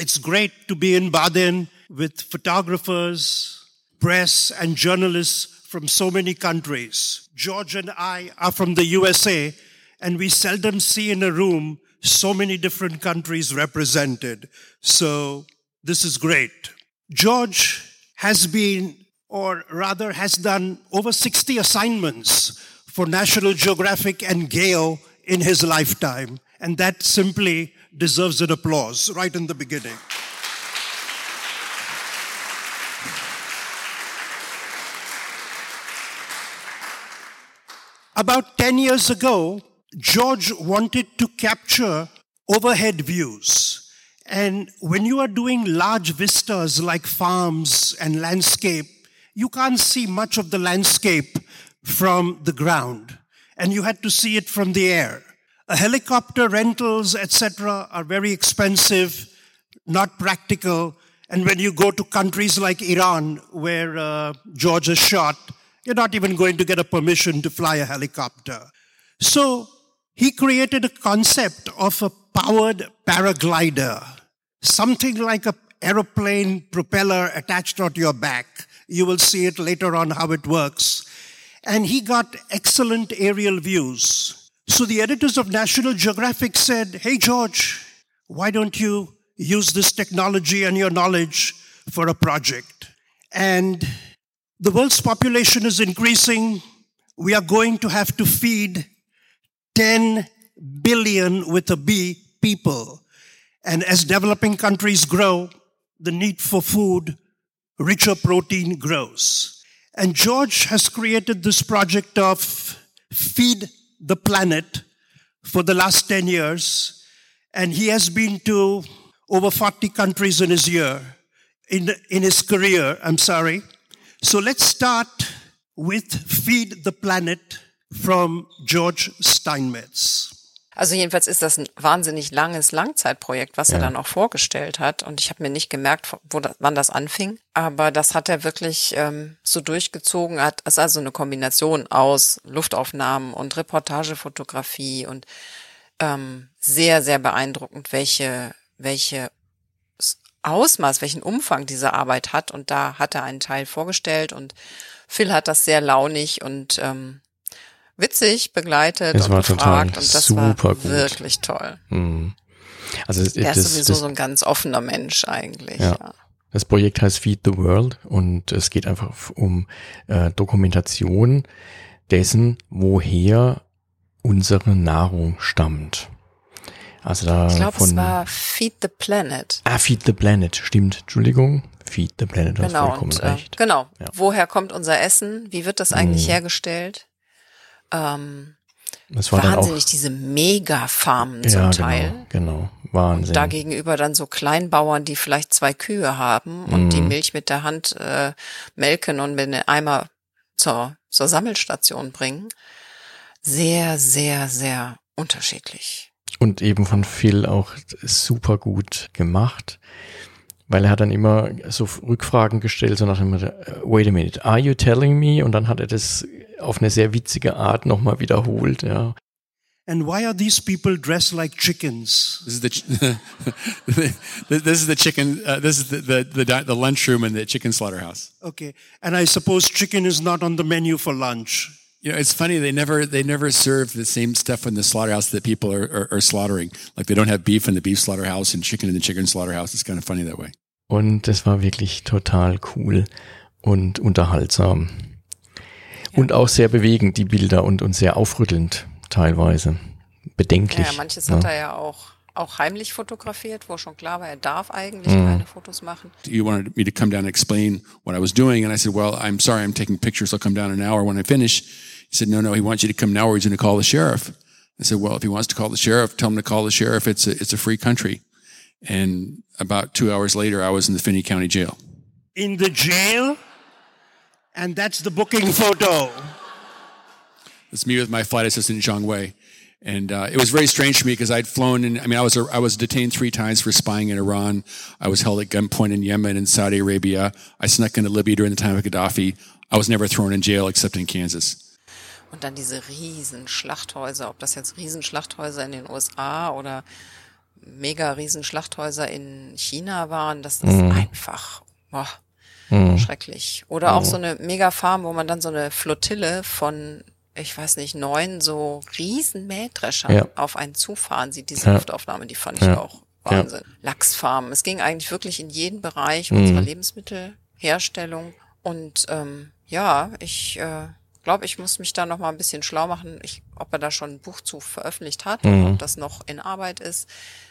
It's great to be in Baden with photographers, press and journalists from so many countries. George and I are from the USA and we seldom see in a room so many different countries represented. So this is great. George has been, or rather has done over 60 assignments for National Geographic and Gale in his lifetime. And that simply deserves an applause right in the beginning. About 10 years ago, George wanted to capture overhead views. And when you are doing large vistas like farms and landscape, you can't see much of the landscape from the ground. And you had to see it from the air. A helicopter rentals, etc., are very expensive, not practical. And when you go to countries like Iran, where uh, George is shot, you're not even going to get a permission to fly a helicopter. So he created a concept of a powered paraglider, something like a aeroplane propeller attached onto your back. You will see it later on how it works. And he got excellent aerial views. So the editors of National Geographic said, Hey, George, why don't you use this technology and your knowledge for a project? And the world's population is increasing. We are going to have to feed 10 billion with a B people. And as developing countries grow, the need for food, richer protein grows. And George has created this project of Feed the Planet for the last 10 years. And he has been to over 40 countries in his year, in, in his career, I'm sorry. So let's start with Feed the Planet from George Steinmetz. Also jedenfalls ist das ein wahnsinnig langes Langzeitprojekt, was ja. er dann auch vorgestellt hat. Und ich habe mir nicht gemerkt, wo das, wann das anfing. Aber das hat er wirklich ähm, so durchgezogen. Hat es ist also eine Kombination aus Luftaufnahmen und Reportagefotografie und ähm, sehr sehr beeindruckend, welche welche Ausmaß, welchen Umfang diese Arbeit hat. Und da hat er einen Teil vorgestellt und Phil hat das sehr launig und ähm, witzig begleitet es und war befragt total und das super war gut. wirklich toll. Mhm. Also es, Er das, ist sowieso das, so ein ganz offener Mensch eigentlich. Ja. Ja. das Projekt heißt Feed the World und es geht einfach um äh, Dokumentation dessen, woher unsere Nahrung stammt. Also da Ich glaube, es war Feed the Planet. Ah, Feed the Planet, stimmt. Entschuldigung. Feed the Planet, du hast Genau, vollkommen und, äh, recht. genau. Ja. Woher kommt unser Essen? Wie wird das eigentlich Mhm. hergestellt? Ähm, Das war dann auch wahnsinnig, diese Mega-Farmen zum ja, Teil. genau, genau. Wahnsinn. Da gegenüber dann so Kleinbauern, die vielleicht zwei Kühe haben und die Mhm. Milch mit der Hand äh, melken und mit einem Eimer zur, zur Sammelstation bringen. Sehr, sehr, sehr unterschiedlich. Und eben von Phil auch super gut gemacht, weil er hat dann immer so Rückfragen gestellt, so nach dem Motto, wait a minute, are you telling me? Und dann hat er das auf eine sehr witzige Art nochmal wiederholt, ja. And why are these people dressed like chickens? This is the ch- (laughs) this is the chicken. Uh, this is the, the the di- the lunchroom in the chicken slaughterhouse. Okay. And I suppose chicken is not on the menu for lunch. You know, it's funny they never they never serve the same stuff in the slaughterhouse that people are, are, are slaughtering. Like they don't have beef in the beef slaughterhouse and chicken in the chicken slaughterhouse. It's kind of funny that way. Und das war wirklich total cool und unterhaltsam. Und auch sehr bewegend, die Bilder, und, und sehr aufrüttelnd teilweise. Bedenklich. Ja, manches ne? hat er ja auch, auch heimlich fotografiert, wo schon klar war, er darf eigentlich Mhm. keine Fotos machen. You wanted me to come down and explain what I was doing, and I said, "Well, I'm sorry, I'm taking pictures. I'll come down in an hour when I finish." He said, "No, no, he wants you to come now, or he's going to call the sheriff." I said, "Well, if he wants to call the sheriff, tell him to call the sheriff. It's a it's a free country." And about two hours later, I was in the Finney County Jail. In the jail. And that's the booking photo. It's me with my flight assistant Zhang Wei, and uh, it was very strange for me because I'd flown in. I mean, I was I was detained three times for spying in Iran. I was held at gunpoint in Yemen and Saudi Arabia. I snuck into Libya during the time of Gaddafi. I was never thrown in jail except in Kansas. Und dann diese riesen Schlachthäuser, ob das jetzt Riesenschlachthäuser in den USA oder mega Riesenschlachthäuser in China waren, das ist einfach boah, schrecklich. Oder auch so eine Mega-Farm, wo man dann so eine Flottille von, ich weiß nicht, neun so riesen Mähdreschern Ja. auf einen zufahren sieht, diese Ja. Luftaufnahme, die fand ich Ja. auch Wahnsinn. Lachsfarmen. Es ging eigentlich wirklich in jeden Bereich unserer Lebensmittelherstellung. Und ähm, ja, ich äh, glaube, ich muss mich da noch mal ein bisschen schlau machen, ich, ob er da schon ein Buch zu veröffentlicht hat oder ob das noch in Arbeit ist.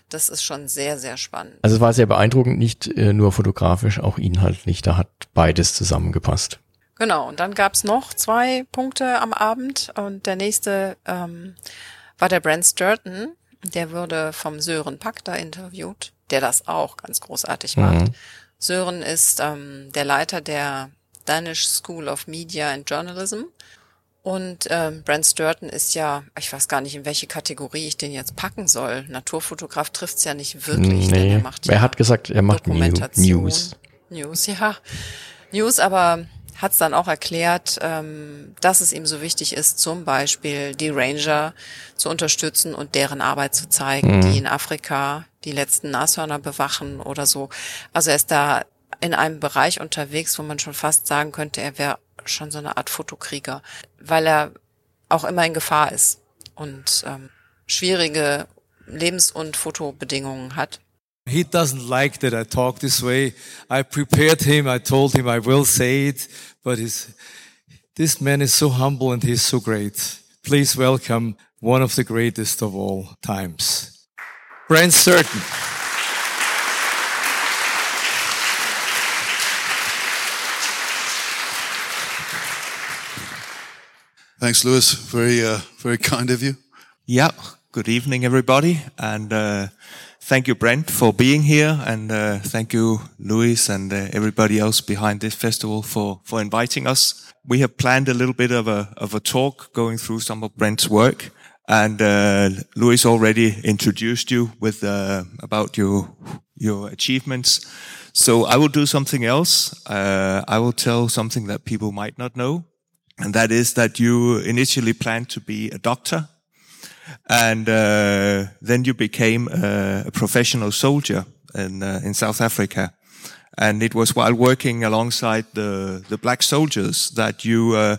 Das ist schon sehr, sehr spannend. Also es war sehr beeindruckend, nicht äh, nur fotografisch, auch inhaltlich. Da hat beides zusammengepasst. Genau, und dann gab's noch zwei Punkte am Abend und der nächste ähm, war der Brent Sturton. Der wurde vom Sören Pack da interviewt, der das auch ganz großartig macht. Mhm. Sören ist ähm, der Leiter der Danish School of Media and Journalism. Und ähm, Brent Sturton ist ja, ich weiß gar nicht, in welche Kategorie ich den jetzt packen soll. Naturfotograf trifft's ja nicht wirklich, denn Nee, er macht er ja hat gesagt, er macht Dokumentation. News. News, ja. News, aber hat's dann auch erklärt, ähm, dass es ihm so wichtig ist, zum Beispiel die Ranger zu unterstützen und deren Arbeit zu zeigen, Mhm. die in Afrika die letzten Nashörner bewachen oder so. Also er ist da in einem Bereich unterwegs, wo man schon fast sagen könnte, er wäre schon so eine Art Fotokrieger, weil er auch immer in Gefahr ist und ähm, schwierige Lebens- und Fotobedingungen hat. He doesn't like that I talk this way. I prepared him. I told him I will say it, but he's, this man is so humble and he's so great. Please welcome one of the greatest of all times, Brent Certain. Thanks, Lewis. Very, uh, very kind of you. Yeah. Good evening, everybody, and uh, thank you, Brent, for being here, and uh, thank you, Luis, and uh, everybody else behind this festival for for inviting us. We have planned a little bit of a of a talk going through some of Brent's work, and uh, Luis already introduced you with uh, about your your achievements. So I will do something else. Uh, I will tell something that people might not know, and that is that you initially planned to be a doctor and uh, then you became a, a professional soldier in uh, in South Africa. And it was while working alongside the the black soldiers that you uh,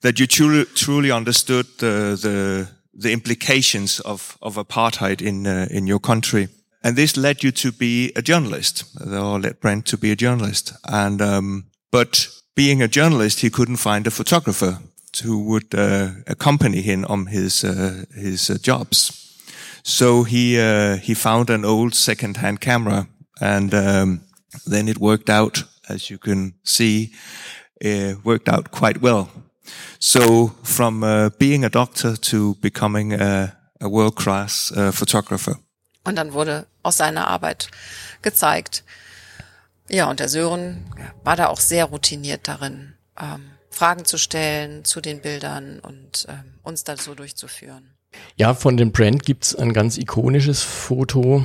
that you truly truly understood the the, the implications of of apartheid in uh, in your country. And this led you to be a journalist, or led Brent to be a journalist. And um, but being a journalist, he couldn't find a photographer who would uh, accompany him on his uh, his uh, jobs. So he uh, he found an old second-hand camera, and um, then it worked out, as you can see, uh, worked out quite well. So from uh, being a doctor to becoming a, a world-class uh, photographer. Und dann wurde aus seiner Arbeit gezeigt. Ja, und der Sören war da auch sehr routiniert darin, ähm, Fragen zu stellen zu den Bildern und ähm, uns da so durchzuführen. Ja, von dem Brand gibt's ein ganz ikonisches Foto.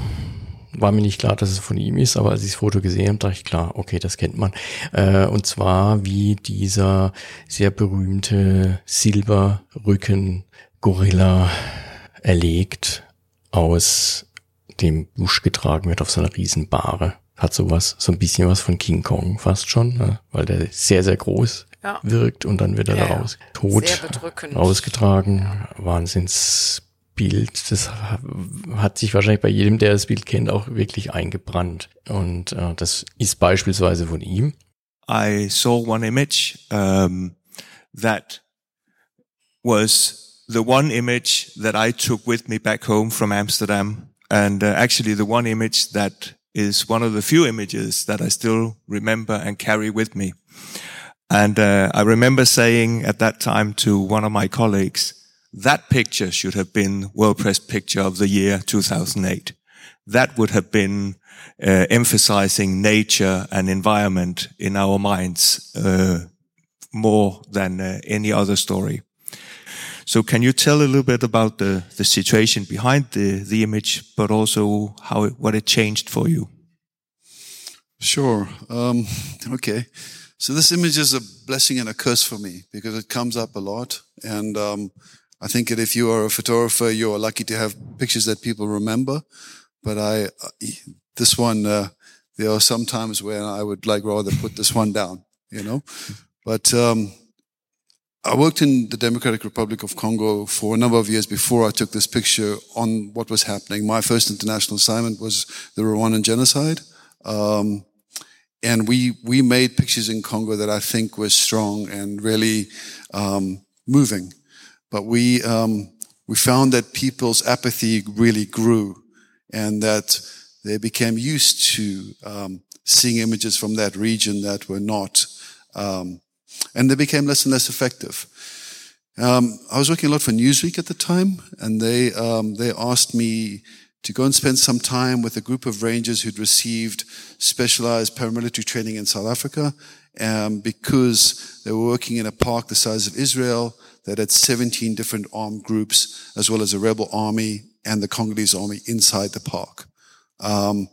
War mir nicht klar, dass es von ihm ist, aber als ich das Foto gesehen habe, dachte ich, klar, okay, das kennt man. Äh, und zwar wie dieser sehr berühmte Silberrücken-Gorilla erlegt aus dem Busch getragen wird auf so einer riesen Bahre. Hat sowas, so ein bisschen was von King Kong fast schon, ne? weil der sehr, sehr groß Ja. wirkt und dann wird er Ja, ja. daraus tot Sehr bedrückend. ausgetragen. Wahnsinnsbild. Das hat sich wahrscheinlich bei jedem, der das Bild kennt, auch wirklich eingebrannt. Und äh, das ist beispielsweise von ihm. I saw one image um, that was the one image that I took with me back home from Amsterdam, and uh, actually the one image that is one of the few images that I still remember and carry with me. And uh, I remember saying at that time to one of my colleagues, that picture should have been World Press Picture of the Year 2008. That would have been uh, emphasizing nature and environment in our minds uh, more than uh, any other story. So can you tell a little bit about the, the situation behind the, the image, but also how it, what it changed for you? Sure. Um, okay. So this image is a blessing and a curse for me because it comes up a lot. And um, I think that if you are a photographer, you are lucky to have pictures that people remember. But I, this one, uh, there are some times where I would like rather put this one down, you know. But um, I worked in the Democratic Republic of Congo for a number of years before I took this picture on what was happening. My first international assignment was the Rwandan genocide. Um, and we, we made pictures in Congo that I think were strong and really um, moving. But we, um, we found that people's apathy really grew and that they became used to um, seeing images from that region that were not um, and they became less and less effective. Um, I was working a lot for Newsweek at the time, and they um, they asked me to go and spend some time with a group of rangers who'd received specialized paramilitary training in South Africa, um, because they were working in a park the size of Israel that had 17 different armed groups, as well as a rebel army and the Congolese army inside the park. Um,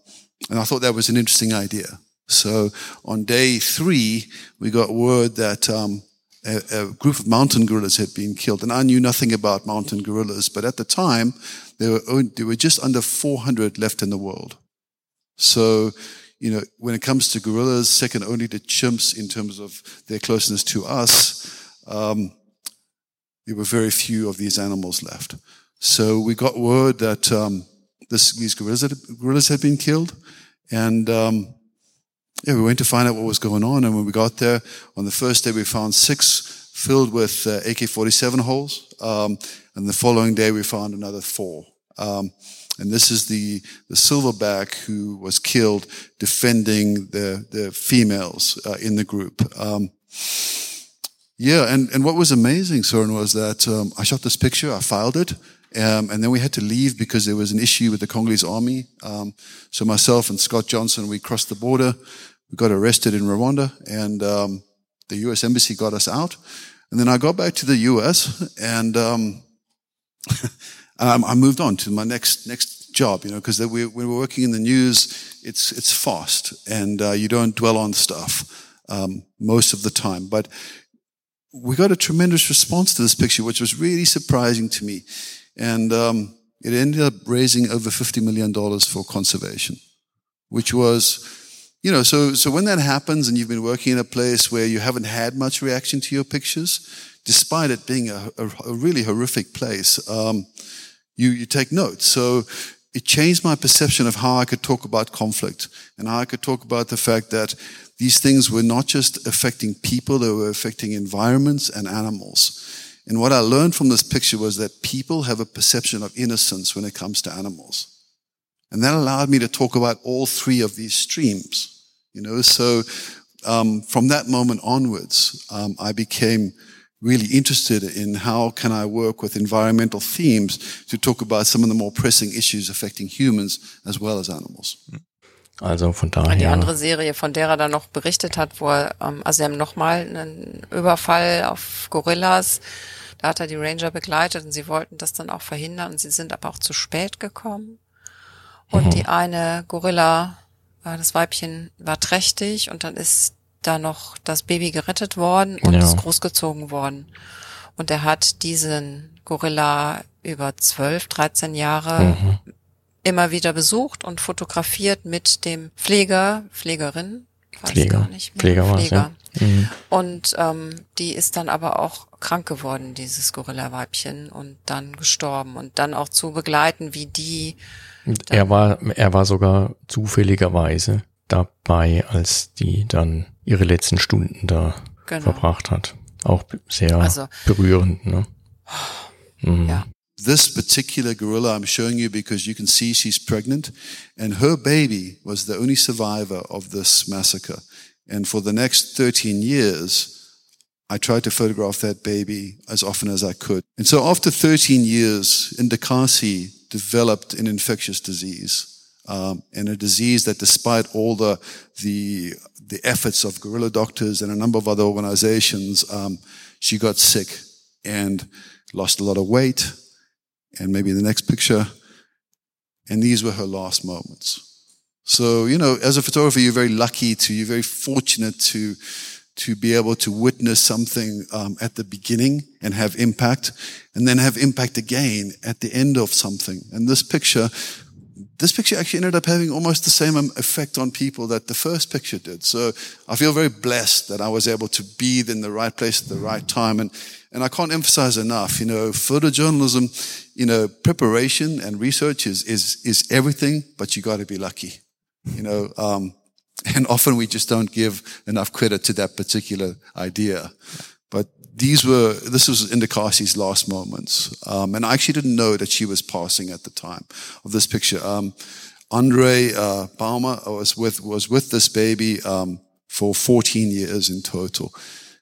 and I thought that was an interesting idea. So on day three, we got word that um, a, a, group of mountain gorillas had been killed. And I knew nothing about mountain gorillas, but at the time, there were, only, there were just under 400 left in the world. So, you know, when it comes to gorillas, second only to chimps in terms of their closeness to us, um, there were very few of these animals left. So we got word that um, this, these gorillas had, gorillas had been killed, and um, yeah, we went to find out what was going on. And when we got there on the first day, we found six filled with uh, AK-47 holes, um, and the following day we found another four. Um, and this is the the silverback who was killed defending the the females uh, in the group. Um, yeah, and, and what was amazing, Soren, was that um, I shot this picture, I filed it, um, and then we had to leave because there was an issue with the Congolese army. Um, so myself and Scott Johnson, we crossed the border. We got arrested in Rwanda, and um, the U.S. embassy got us out. And then I got back to the U.S. and um, (laughs) I moved on to my next next job. You know, because we, we were working in the news. It's it's fast, and uh, you don't dwell on stuff um, most of the time, but we got a tremendous response to this picture, which was really surprising to me. And um, it ended up raising over $50 million for conservation, which was, you know, so, so when that happens and you've been working in a place where you haven't had much reaction to your pictures, despite it being a, a, a really horrific place, um, you, you take note. So it changed my perception of how I could talk about conflict and how I could talk about the fact that these things were not just affecting people, they were affecting environments and animals. And what I learned from this picture was that people have a perception of innocence when it comes to animals. And that allowed me to talk about all three of these streams. You know, so um, from that moment onwards, um, I became really interested in how can I work with environmental themes to talk about some of the more pressing issues affecting humans as well as animals. Mm. Also von daher. Die andere Serie, von der er dann noch berichtet hat, wo er, ähm, also sie haben nochmal einen Überfall auf Gorillas. Da hat er die Ranger begleitet und sie wollten das dann auch verhindern und sie sind aber auch zu spät gekommen. Und mhm. die eine Gorilla, äh, das Weibchen war trächtig und dann ist da noch das Baby gerettet worden und ja. ist großgezogen worden. Und er hat diesen Gorilla über zwölf, dreizehn Jahre mhm immer wieder besucht und fotografiert mit dem Pfleger, Pflegerin, weiß Pfleger. gar nicht mehr. Pfleger, Pfleger. Ja. Mhm. Und ähm, die ist dann aber auch krank geworden, dieses Gorilla-Weibchen, und dann gestorben. Und dann auch zu begleiten, wie die. Er war, er war sogar zufälligerweise dabei, als die dann ihre letzten Stunden da genau. verbracht hat. Auch sehr also, berührend, ne? Mhm. Ja. This particular gorilla I'm showing you because you can see she's pregnant and her baby was the only survivor of this massacre. And for the next 13 years, I tried to photograph that baby as often as I could. And so after 13 years, Indakasi developed an infectious disease. Um, and a disease that despite all the, the, the efforts of guerrilla doctors and a number of other organizations, um, she got sick and lost a lot of weight, and maybe the next picture. And these were her last moments. So, you know, as a photographer, you're very lucky to, you're very fortunate to, to be able to witness something um, at the beginning and have impact, and then have impact again at the end of something. And this picture, this picture actually ended up having almost the same um, effect on people that the first picture did. So I feel very blessed that I was able to be in the right place at the right time. And and I can't emphasize enough, you know, photojournalism, you know, preparation and research is, is, is everything, but you got to be lucky, you know, um, (laughs) and often we just don't give enough credit to that particular idea. These were, this was Indakasi's last moments. Um, and I actually didn't know that she was passing at the time of this picture. Um, Andre, uh, was with, was with this baby, um, for 14 years in total.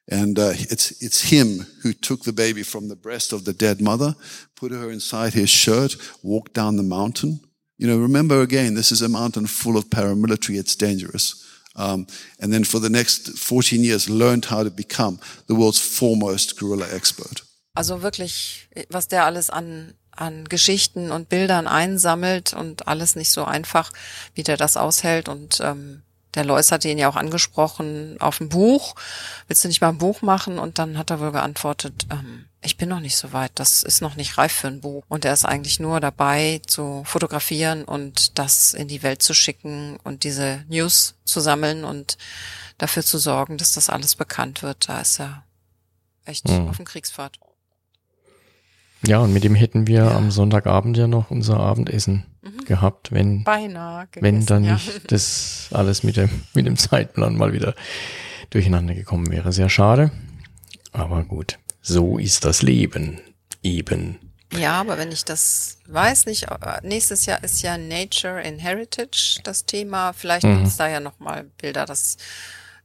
And uh, it's, it's him who took the baby from the breast of the dead mother, put her inside his shirt, walked down the mountain. You know, remember again, this is a mountain full of paramilitary. It's dangerous. Um, and then for the next 14 years learned how to become the world's foremost guerrilla expert. Also wirklich, was der alles an an Geschichten und Bildern einsammelt und alles nicht so einfach, wie der das aushält. Und ähm, der Lois hatte ihn ja auch angesprochen auf ein Buch. Willst du nicht mal ein Buch machen? Und dann hat er wohl geantwortet, ähm, ich bin noch nicht so weit, das ist noch nicht reif für ein Buch. Und er ist eigentlich nur dabei zu fotografieren und das in die Welt zu schicken und diese News zu sammeln und dafür zu sorgen, dass das alles bekannt wird. Da ist er echt mhm. auf dem Kriegsfahrt. Ja, und mit dem hätten wir ja. am Sonntagabend ja noch unser Abendessen mhm. gehabt, wenn, Beinahe gegessen, wenn dann ja. nicht das alles mit dem, mit dem Zeitplan mal wieder durcheinander gekommen wäre. Sehr schade. Aber gut, so ist das Leben eben. Ja, aber wenn ich das weiß nicht, nächstes Jahr ist ja Nature in Heritage das Thema. Vielleicht mhm. gibt es da ja nochmal Bilder. Das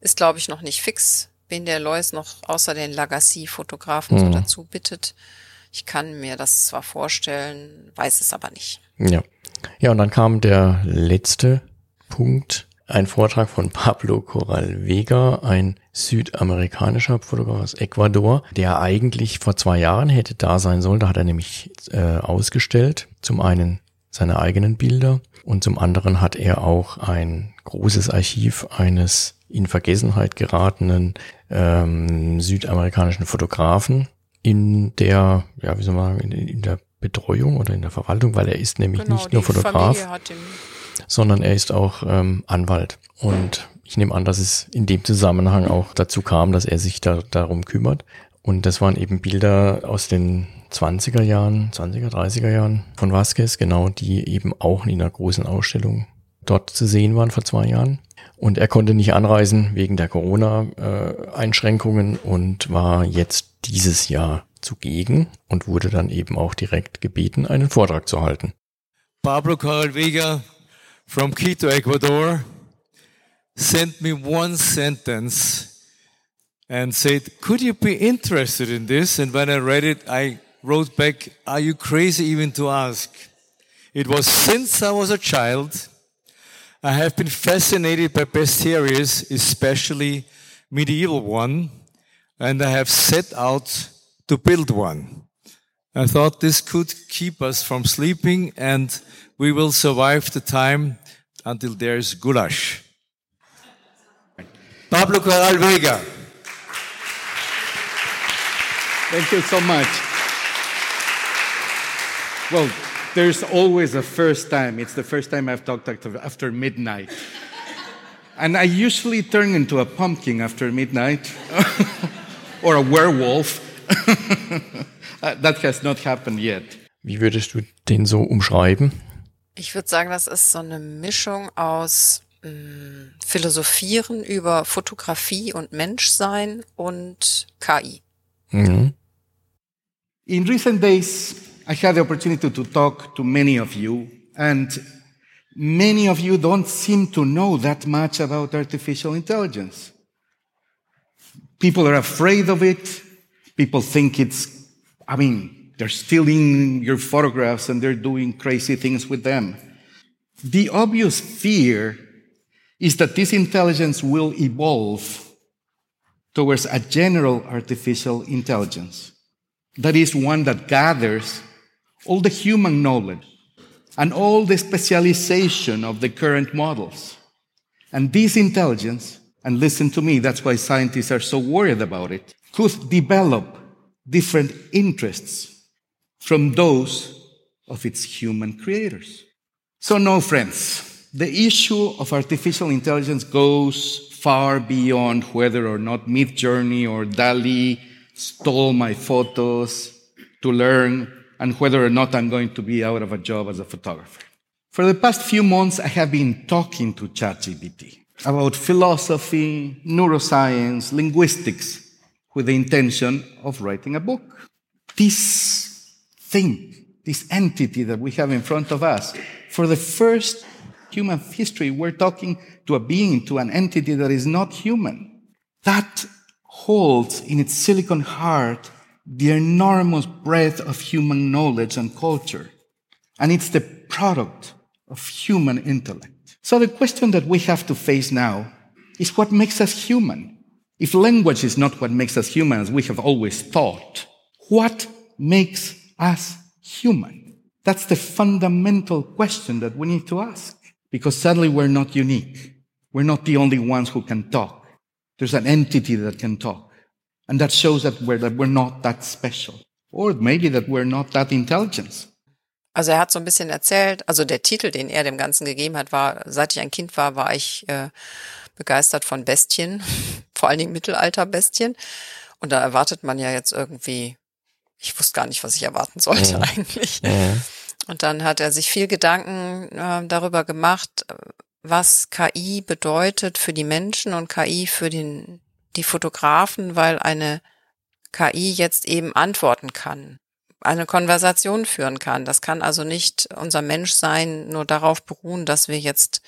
ist, glaube ich, noch nicht fix, wen der Lois noch außer den Lagacy-Fotografen mhm. so dazu bittet. Ich kann mir das zwar vorstellen, weiß es aber nicht. Ja. Ja, und dann kam der letzte Punkt, ein Vortrag von Pablo Corral Vega, ein südamerikanischer Fotograf aus Ecuador, der eigentlich vor zwei Jahren hätte da sein sollen. Da hat er nämlich äh, ausgestellt. Zum einen seine eigenen Bilder und zum anderen hat er auch ein großes Archiv eines in Vergessenheit geratenen ähm, südamerikanischen Fotografen in der, ja, wie soll man sagen, in, in der Betreuung oder in der Verwaltung, weil er ist nämlich genau, nicht nur Fotograf, sondern er ist auch ähm, Anwalt. Und ich nehme an, dass es in dem Zusammenhang auch dazu kam, dass er sich da, darum kümmert. Und das waren eben Bilder aus den 20er Jahren, 20er, 30er Jahren von Vasquez, genau, die eben auch in einer großen Ausstellung dort zu sehen waren vor zwei Jahren. Und er konnte nicht anreisen wegen der Corona-Einschränkungen und war jetzt dieses Jahr zugegen und wurde dann eben auch direkt gebeten, einen Vortrag zu halten. Pablo Carl from Quito, Ecuador, sent me one sentence and said, Could you be interested in this? And when I read it, I wrote back, Are you crazy even to ask? It was since I was a child I have been fascinated by bestiaries, especially medieval one, and I have set out to build one. I thought this could keep us from sleeping and we will survive the time until there is goulash. Pablo Corral Vega. Thank you so much. Well, there's always a first time. It's the first time I've talked after midnight. And I usually turn into a pumpkin after midnight (laughs) or a werewolf. (laughs) That has not happened yet. Wie würdest du den so umschreiben? Ich würde sagen, das ist so eine Mischung aus mh, mm, Philosophieren über Fotografie und Menschsein und KI. Mhm. In recent days, I had the opportunity to talk to many of you, and many of you don't seem to know that much about artificial intelligence. People are afraid of it. People think it's, I mean, they're stealing your photographs and they're doing crazy things with them. The obvious fear is that this intelligence will evolve towards a general artificial intelligence. That is one that gathers all the human knowledge, and all the specialization of the current models. And this intelligence, and listen to me, that's why scientists are so worried about it, could develop different interests from those of its human creators. So, no, friends, the issue of artificial intelligence goes far beyond whether or not Midjourney or DALI stole my photos to learn and whether or not I'm going to be out of a job as a photographer. For the past few months, I have been talking to ChatGPT about philosophy, neuroscience, linguistics, with the intention of writing a book. This thing, this entity that we have in front of us, for the first human history, we're talking to a being, to an entity that is not human. That holds in its silicon heart the enormous breadth of human knowledge and culture. And it's the product of human intellect. So the question that we have to face now is what makes us human? If language is not what makes us human, as we have always thought, what makes us human? That's the fundamental question that we need to ask. Because sadly, we're not unique. We're not the only ones who can talk. There's an entity that can talk. And that shows that we're, that we're not that special. Or maybe that we're not that intelligent. Also er hat so ein bisschen erzählt, also der Titel, den er dem Ganzen gegeben hat, war, seit ich ein Kind war, war ich äh, begeistert von Bestien, (laughs) vor allen Dingen Mittelalterbestien. Und da erwartet man ja jetzt irgendwie, ich wusste gar nicht, was ich erwarten sollte ja. eigentlich. Ja. Und dann hat er sich viel Gedanken äh, darüber gemacht, was KI bedeutet für die Menschen und KI für den, die Fotografen, weil eine KI jetzt eben antworten kann, eine Konversation führen kann. Das kann also nicht unser Menschsein nur darauf beruhen, dass wir jetzt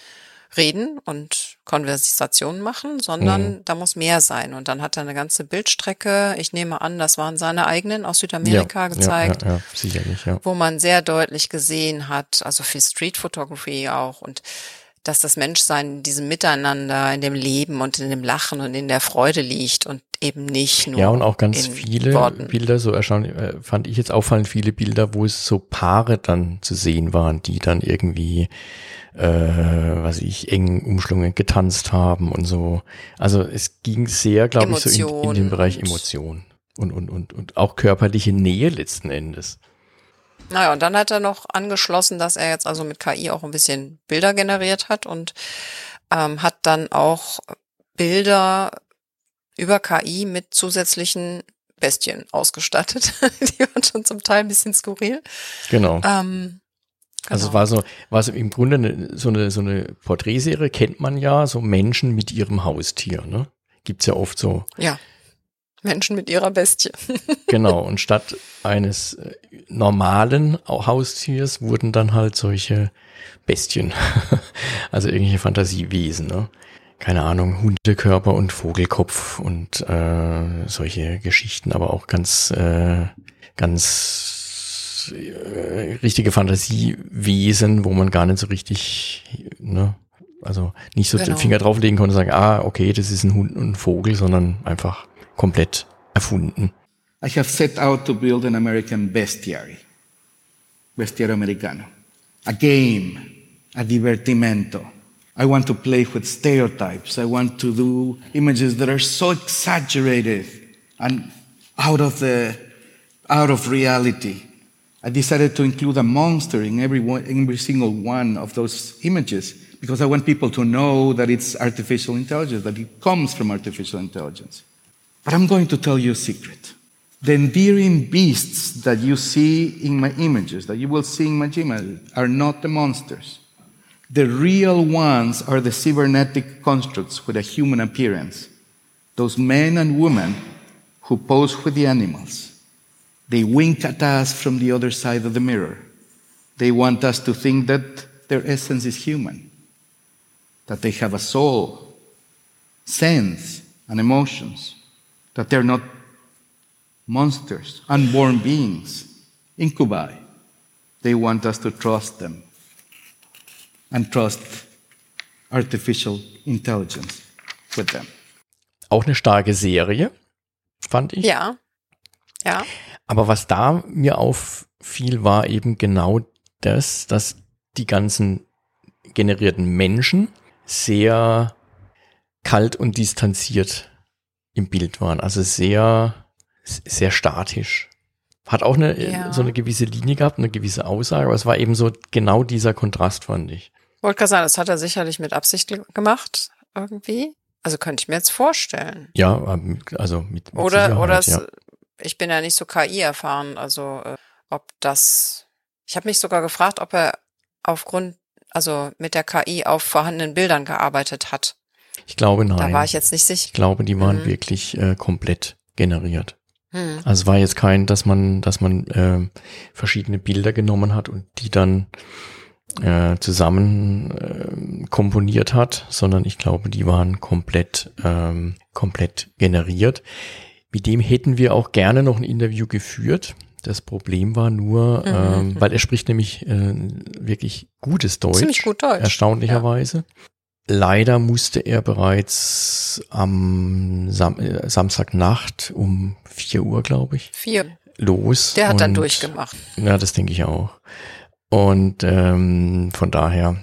reden und Konversationen machen, sondern mhm. da muss mehr sein. Und dann hat er eine ganze Bildstrecke, ich nehme an, das waren seine eigenen aus Südamerika ja, gezeigt, ja, ja, sicherlich, ja. wo man sehr deutlich gesehen hat, also viel Street Photography auch und dass das Menschsein in diesem Miteinander, in dem Leben und in dem Lachen und in der Freude liegt und eben nicht nur. Ja, und auch ganz viele Worten. Bilder, so erstaunlich, äh, fand ich jetzt auffallend viele Bilder, wo es so Paare dann zu sehen waren, die dann irgendwie, äh, was ich, eng umschlungen getanzt haben und so. Also es ging sehr, glaube ich, so in, in den Bereich Emotion und, und, und, und auch körperliche Nähe letzten Endes. Naja, und dann hat er noch angeschlossen, dass er jetzt also mit KI auch ein bisschen Bilder generiert hat und ähm, hat dann auch Bilder über KI mit zusätzlichen Bestien ausgestattet. (laughs) Die waren schon zum Teil ein bisschen skurril. Genau. Ähm, also es war so, war so im Grunde eine, so eine so eine Porträtserie kennt man ja, so Menschen mit ihrem Haustier, ne? Gibt's ja oft so. Ja. Menschen mit ihrer Bestie. (laughs) genau, und statt eines äh, normalen Haustiers wurden dann halt solche Bestien, (laughs) also irgendwelche Fantasiewesen, ne? Keine Ahnung, Hundekörper und Vogelkopf und äh, solche Geschichten, aber auch ganz, äh, ganz äh, richtige Fantasiewesen, wo man gar nicht so richtig, ne, also nicht so genau. den Finger drauflegen konnte und sagen, ah, okay, das ist ein Hund und ein Vogel, sondern einfach komplett erfunden. I have set out to build an American bestiary, bestiario americano, a game, a divertimento. I want to play with stereotypes. I want to do images that are so exaggerated and out of the out of reality. I decided to include a monster in every one, every single one of those images because I want people to know that it's artificial intelligence, that it comes from artificial intelligence. But I'm going to tell you a secret. The endearing beasts that you see in my images, that you will see in my images, are not the monsters. The real ones are the cybernetic constructs with a human appearance. Those men and women who pose with the animals. They wink at us from the other side of the mirror. They want us to think that their essence is human, that they have a soul, sense, and emotions that they're not monsters, unborn beings, incubi. They want us to trust them and trust artificial intelligence with them. Auch eine starke Serie, fand ich. Ja. Ja. Aber was da mir auffiel, war eben genau das, dass die ganzen generierten Menschen sehr kalt und distanziert im Bild waren. Also sehr, sehr statisch. Hat auch eine, ja. so eine gewisse Linie gehabt, eine gewisse Aussage, aber es war eben so genau dieser Kontrast, fand ich. Wollte gerade sagen, das hat er sicherlich mit Absicht gemacht, irgendwie. Also könnte ich mir jetzt vorstellen. Ja, ähm, also mit, mit Oder, oder es, ja. ich bin ja nicht so KI erfahren, also äh, ob das, ich habe mich sogar gefragt, ob er aufgrund, also mit der KI auf vorhandenen Bildern gearbeitet hat. Ich glaube nein. Da war ich jetzt nicht sicher. Ich glaube, die waren mhm. wirklich äh, komplett generiert. Mhm. Also es war jetzt kein, dass man, dass man äh, verschiedene Bilder genommen hat und die dann äh, zusammen äh, komponiert hat, sondern ich glaube, die waren komplett ähm, komplett generiert. Mit dem hätten wir auch gerne noch ein Interview geführt. Das Problem war nur, Mhm. ähm, weil er spricht nämlich äh, wirklich gutes Deutsch. Ziemlich gut Deutsch. Erstaunlicherweise. Leider musste er bereits am Sam äh, Samstagnacht um 4 Uhr, glaube ich, Vier. los. Der hat dann durchgemacht. Ja, das denke ich auch. Und ähm, von daher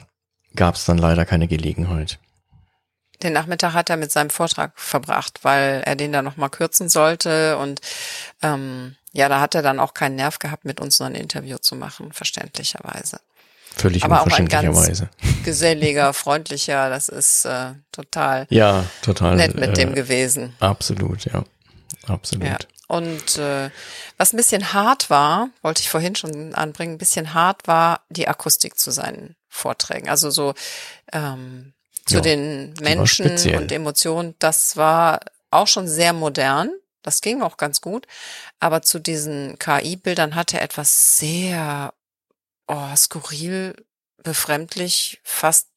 gab es dann leider keine Gelegenheit. Den Nachmittag hat er mit seinem Vortrag verbracht, weil er den dann nochmal kürzen sollte. Und ähm, ja, da hat er dann auch keinen Nerv gehabt, mit uns noch ein Interview zu machen, verständlicherweise. Völlig Aber auch ein ganz geselliger, freundlicher, das ist äh, total Ja, total. nett mit äh, dem gewesen. Absolut, ja. Absolut. Ja. Und äh, was ein bisschen hart war, wollte ich vorhin schon anbringen, ein bisschen hart war die Akustik zu seinen Vorträgen. Also so ähm, zu Ja, den Menschen und Emotionen, das war auch schon sehr modern. Das ging auch ganz gut. Aber zu diesen KI-Bildern hatte er etwas sehr oh, skurril, befremdlich, fast,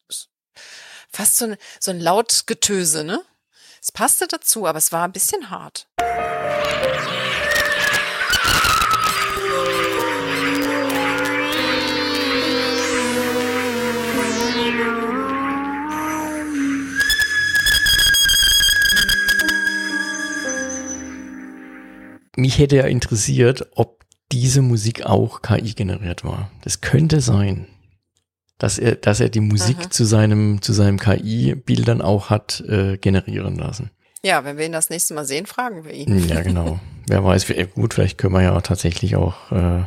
fast so ein, so ein Lautgetöse, ne? Es passte dazu, aber es war ein bisschen hart. Mich hätte ja interessiert, ob diese Musik auch KI generiert war. Das könnte sein. Dass er, dass er die Musik Mhm. zu seinem, zu seinem KI-Bildern auch hat äh, generieren lassen. Ja, wenn wir ihn das nächste Mal sehen, fragen wir ihn. Ja, genau. (laughs) Wer weiß, wie- gut, vielleicht können wir ja tatsächlich auch äh,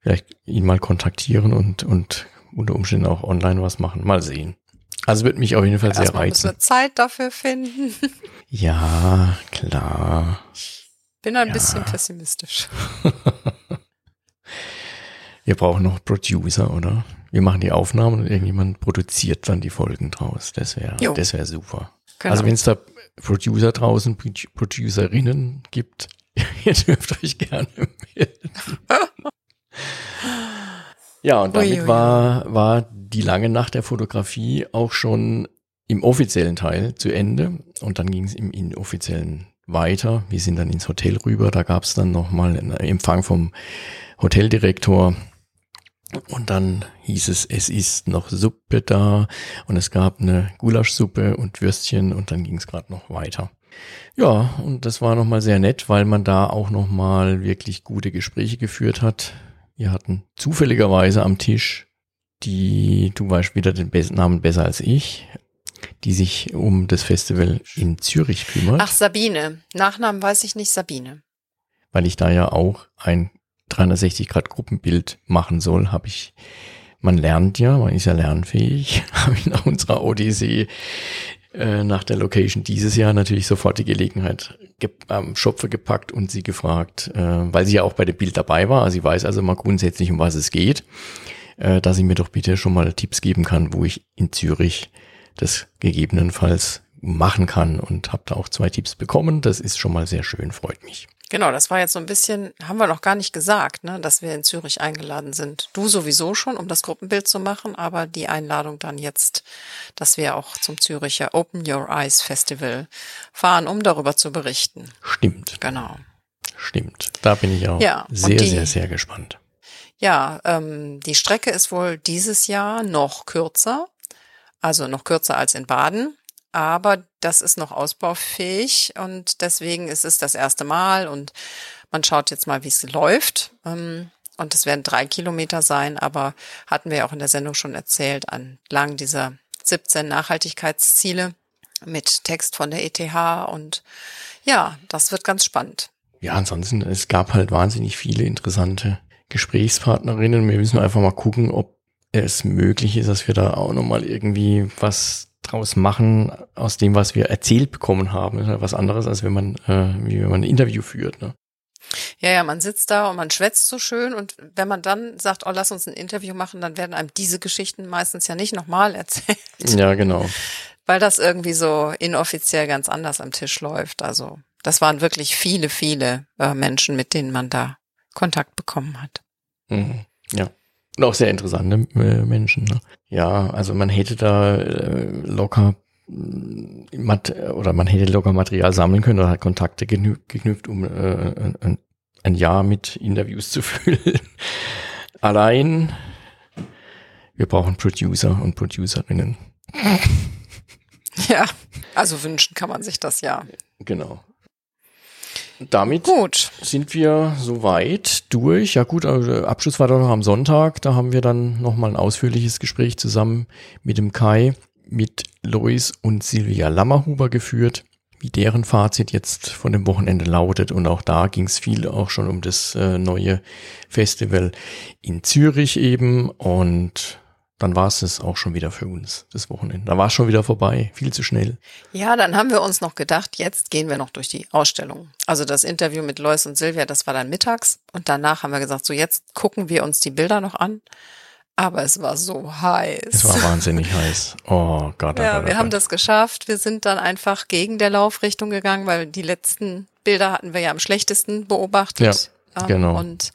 vielleicht ihn mal kontaktieren und, und unter Umständen auch online was machen. Mal sehen. Also wird mich auf jeden Fall sehr Erstmal müssen reizen. wir Zeit dafür finden. (laughs) Ja, klar. Bin ein Ja. bisschen pessimistisch. (laughs) Wir brauchen noch Producer, oder? Wir machen die Aufnahmen und irgendjemand produziert dann die Folgen draus. Das wäre, das wäre super. Genau. Also wenn es da Producer draußen, Pro- Producerinnen gibt, (laughs) ihr dürft euch gerne melden. (laughs) ja, und damit Ui, ui, ui. war, war die lange Nacht der Fotografie auch schon im offiziellen Teil zu Ende. Und dann ging es im inoffiziellen weiter. Wir sind dann ins Hotel rüber. Da gab es dann nochmal einen Empfang vom Hoteldirektor. Und dann hieß es, es ist noch Suppe da und es gab eine Gulaschsuppe und Würstchen und dann ging es gerade noch weiter. Ja, und das war nochmal sehr nett, weil man da auch nochmal wirklich gute Gespräche geführt hat. Wir hatten zufälligerweise am Tisch die, du weißt wieder den Namen besser als ich, die sich um das Festival in Zürich kümmert, Ach, Sabine. Nachnamen weiß ich nicht, Sabine. weil ich da ja auch ein 360 Grad Gruppenbild machen soll, habe ich, man lernt ja, man ist ja lernfähig, (laughs) habe ich nach unserer Odyssee äh, nach der Location dieses Jahr natürlich sofort die Gelegenheit ge am Schopfe gepackt und sie gefragt, äh, weil sie ja auch bei dem Bild dabei war, also sie weiß also mal grundsätzlich, um was es geht, äh, dass sie mir doch bitte schon mal Tipps geben kann, wo ich in Zürich das gegebenenfalls machen kann und habe da auch zwei Tipps bekommen. Das ist schon mal sehr schön, freut mich. Genau, das war jetzt so ein bisschen, haben wir noch gar nicht gesagt, ne, dass wir in Zürich eingeladen sind. Du sowieso schon, um das Gruppenbild zu machen, aber die Einladung dann jetzt, dass wir auch zum Züricher Open Your Eyes Festival fahren, um darüber zu berichten. Stimmt, Genau. stimmt. Da bin ich auch Ja, sehr, die- sehr, sehr gespannt. Ja, ähm, die Strecke ist wohl dieses Jahr noch kürzer, also noch kürzer als in Baden, aber das ist noch ausbaufähig und deswegen ist es das erste Mal und man schaut jetzt mal, wie es läuft. Ähm, und es werden drei Kilometer sein, aber hatten wir ja auch in der Sendung schon erzählt, entlang dieser 17 Nachhaltigkeitsziele mit Text von der ETH und ja, das wird ganz spannend. Ja, ansonsten, es gab halt wahnsinnig viele interessante Gesprächspartnerinnen. Wir müssen einfach mal gucken, ob es möglich ist, dass wir da auch nochmal irgendwie was draus machen aus dem, was wir erzählt bekommen haben. Das ist halt was anderes, als wenn man, äh, wie wenn man ein Interview führt. Ne? Ja, ja, man sitzt da und man schwätzt so schön und wenn man dann sagt, oh, lass uns ein Interview machen, dann werden einem diese Geschichten meistens ja nicht nochmal (laughs) erzählt, Ja, genau. weil das irgendwie so inoffiziell ganz anders am Tisch läuft. Also das waren wirklich viele, viele äh, Menschen, mit denen man da Kontakt bekommen hat. Mhm. Ja. Und auch sehr interessante äh, Menschen. Ne? Ja, also man hätte da äh, locker Mat oder man hätte locker Material sammeln können oder hat Kontakte geknüpft, um äh, ein, ein Jahr mit Interviews zu (laughs) füllen. Allein, wir brauchen Producer und Producerinnen. (laughs) Ja, also wünschen kann man sich das ja. Genau. Damit gut. sind wir soweit durch. Ja gut, also Abschluss war doch noch am Sonntag. Da haben wir dann nochmal ein ausführliches Gespräch zusammen mit dem Kai, mit Lois und Silvia Lammerhuber geführt, wie deren Fazit jetzt von dem Wochenende lautet. Und auch da ging es viel auch schon um das äh, neue Festival in Zürich eben. Und dann war es es auch schon wieder für uns, das Wochenende. Da war es schon wieder vorbei, viel zu schnell. Ja, dann haben wir uns noch gedacht, jetzt gehen wir noch durch die Ausstellung. Also das Interview mit Lois und Silvia, das war dann mittags. Und danach haben wir gesagt, so jetzt gucken wir uns die Bilder noch an. Aber es war so heiß. Es war wahnsinnig heiß. Oh Gott. Oh ja, oh wir haben das geschafft. Wir sind dann einfach gegen der Laufrichtung gegangen, weil die letzten Bilder hatten wir ja am schlechtesten beobachtet. Ja, genau. Und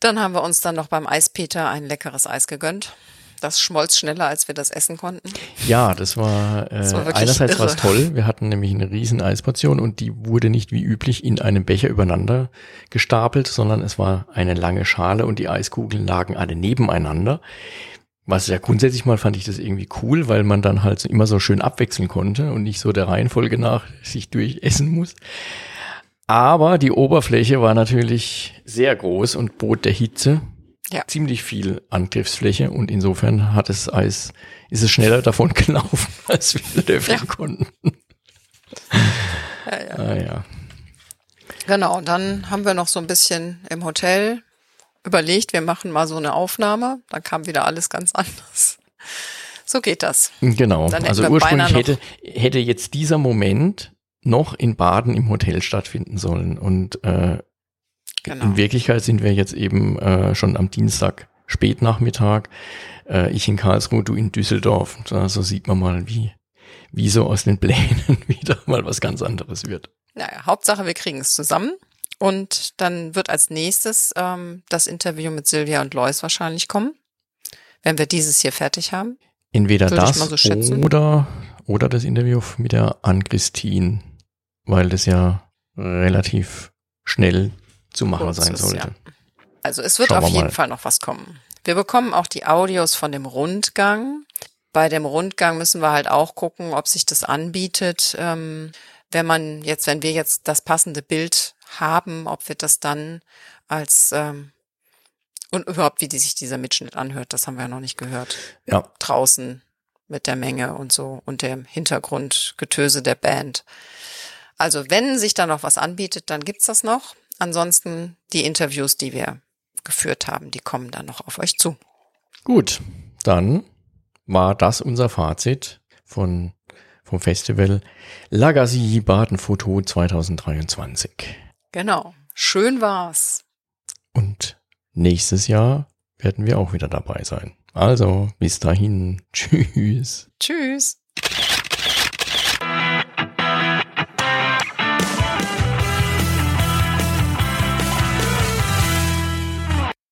dann haben wir uns dann noch beim Eispeter ein leckeres Eis gegönnt. Das schmolz schneller, als wir das essen konnten. Ja, das war, äh, das war einerseits war es toll. Wir hatten nämlich eine riesen Eisportion und die wurde nicht wie üblich in einem Becher übereinander gestapelt, sondern es war eine lange Schale und die Eiskugeln lagen alle nebeneinander. Was ja grundsätzlich mal fand ich das irgendwie cool, weil man dann halt immer so schön abwechseln konnte und nicht so der Reihenfolge nach sich durchessen muss. Aber die Oberfläche war natürlich sehr groß und bot der Hitze ja. ziemlich viel Angriffsfläche und insofern hat es Eis, ist es schneller davon (laughs) gelaufen, als wir löffeln ja. konnten. Ja, ja. Ah, ja. Genau, dann haben wir noch so ein bisschen im Hotel überlegt, wir machen mal so eine Aufnahme. Dann kam wieder alles ganz anders. So geht das. Genau. Also ursprünglich hätte, hätte jetzt dieser Moment noch in Baden im Hotel stattfinden sollen. Und äh, genau. in Wirklichkeit sind wir jetzt eben äh, schon am Dienstag Spätnachmittag. Äh, ich in Karlsruhe, du in Düsseldorf. So sieht man mal, wie, wie so aus den (laughs) Plänen wieder mal was ganz anderes wird. Naja, Hauptsache, wir kriegen es zusammen. Und dann wird als nächstes ähm, das Interview mit Silvia und Lois wahrscheinlich kommen, wenn wir dieses hier fertig haben. Entweder das so oder, oder das Interview mit der Ann-Christine weil das ja relativ schnell zu machen Kurz sein sollte. Ja. Also es wird Schauen auf jeden mal. Fall noch was kommen. Wir bekommen auch die Audios von dem Rundgang. Bei dem Rundgang müssen wir halt auch gucken, ob sich das anbietet. Ähm, wenn man jetzt, wenn wir jetzt das passende Bild haben, ob wir das dann als ähm, und überhaupt, wie die sich dieser Mitschnitt anhört, das haben wir ja noch nicht gehört. Ja. Draußen mit der Menge und so und dem Hintergrundgetöse der Band. Also wenn sich da noch was anbietet, dann gibt's das noch. Ansonsten die Interviews, die wir geführt haben, die kommen dann noch auf euch zu. Gut, dann war das unser Fazit von vom Festival Lagacy Baden Foto 2023. Genau, schön war's. Und nächstes Jahr werden wir auch wieder dabei sein. Also, bis dahin, (laughs) tschüss. Tschüss.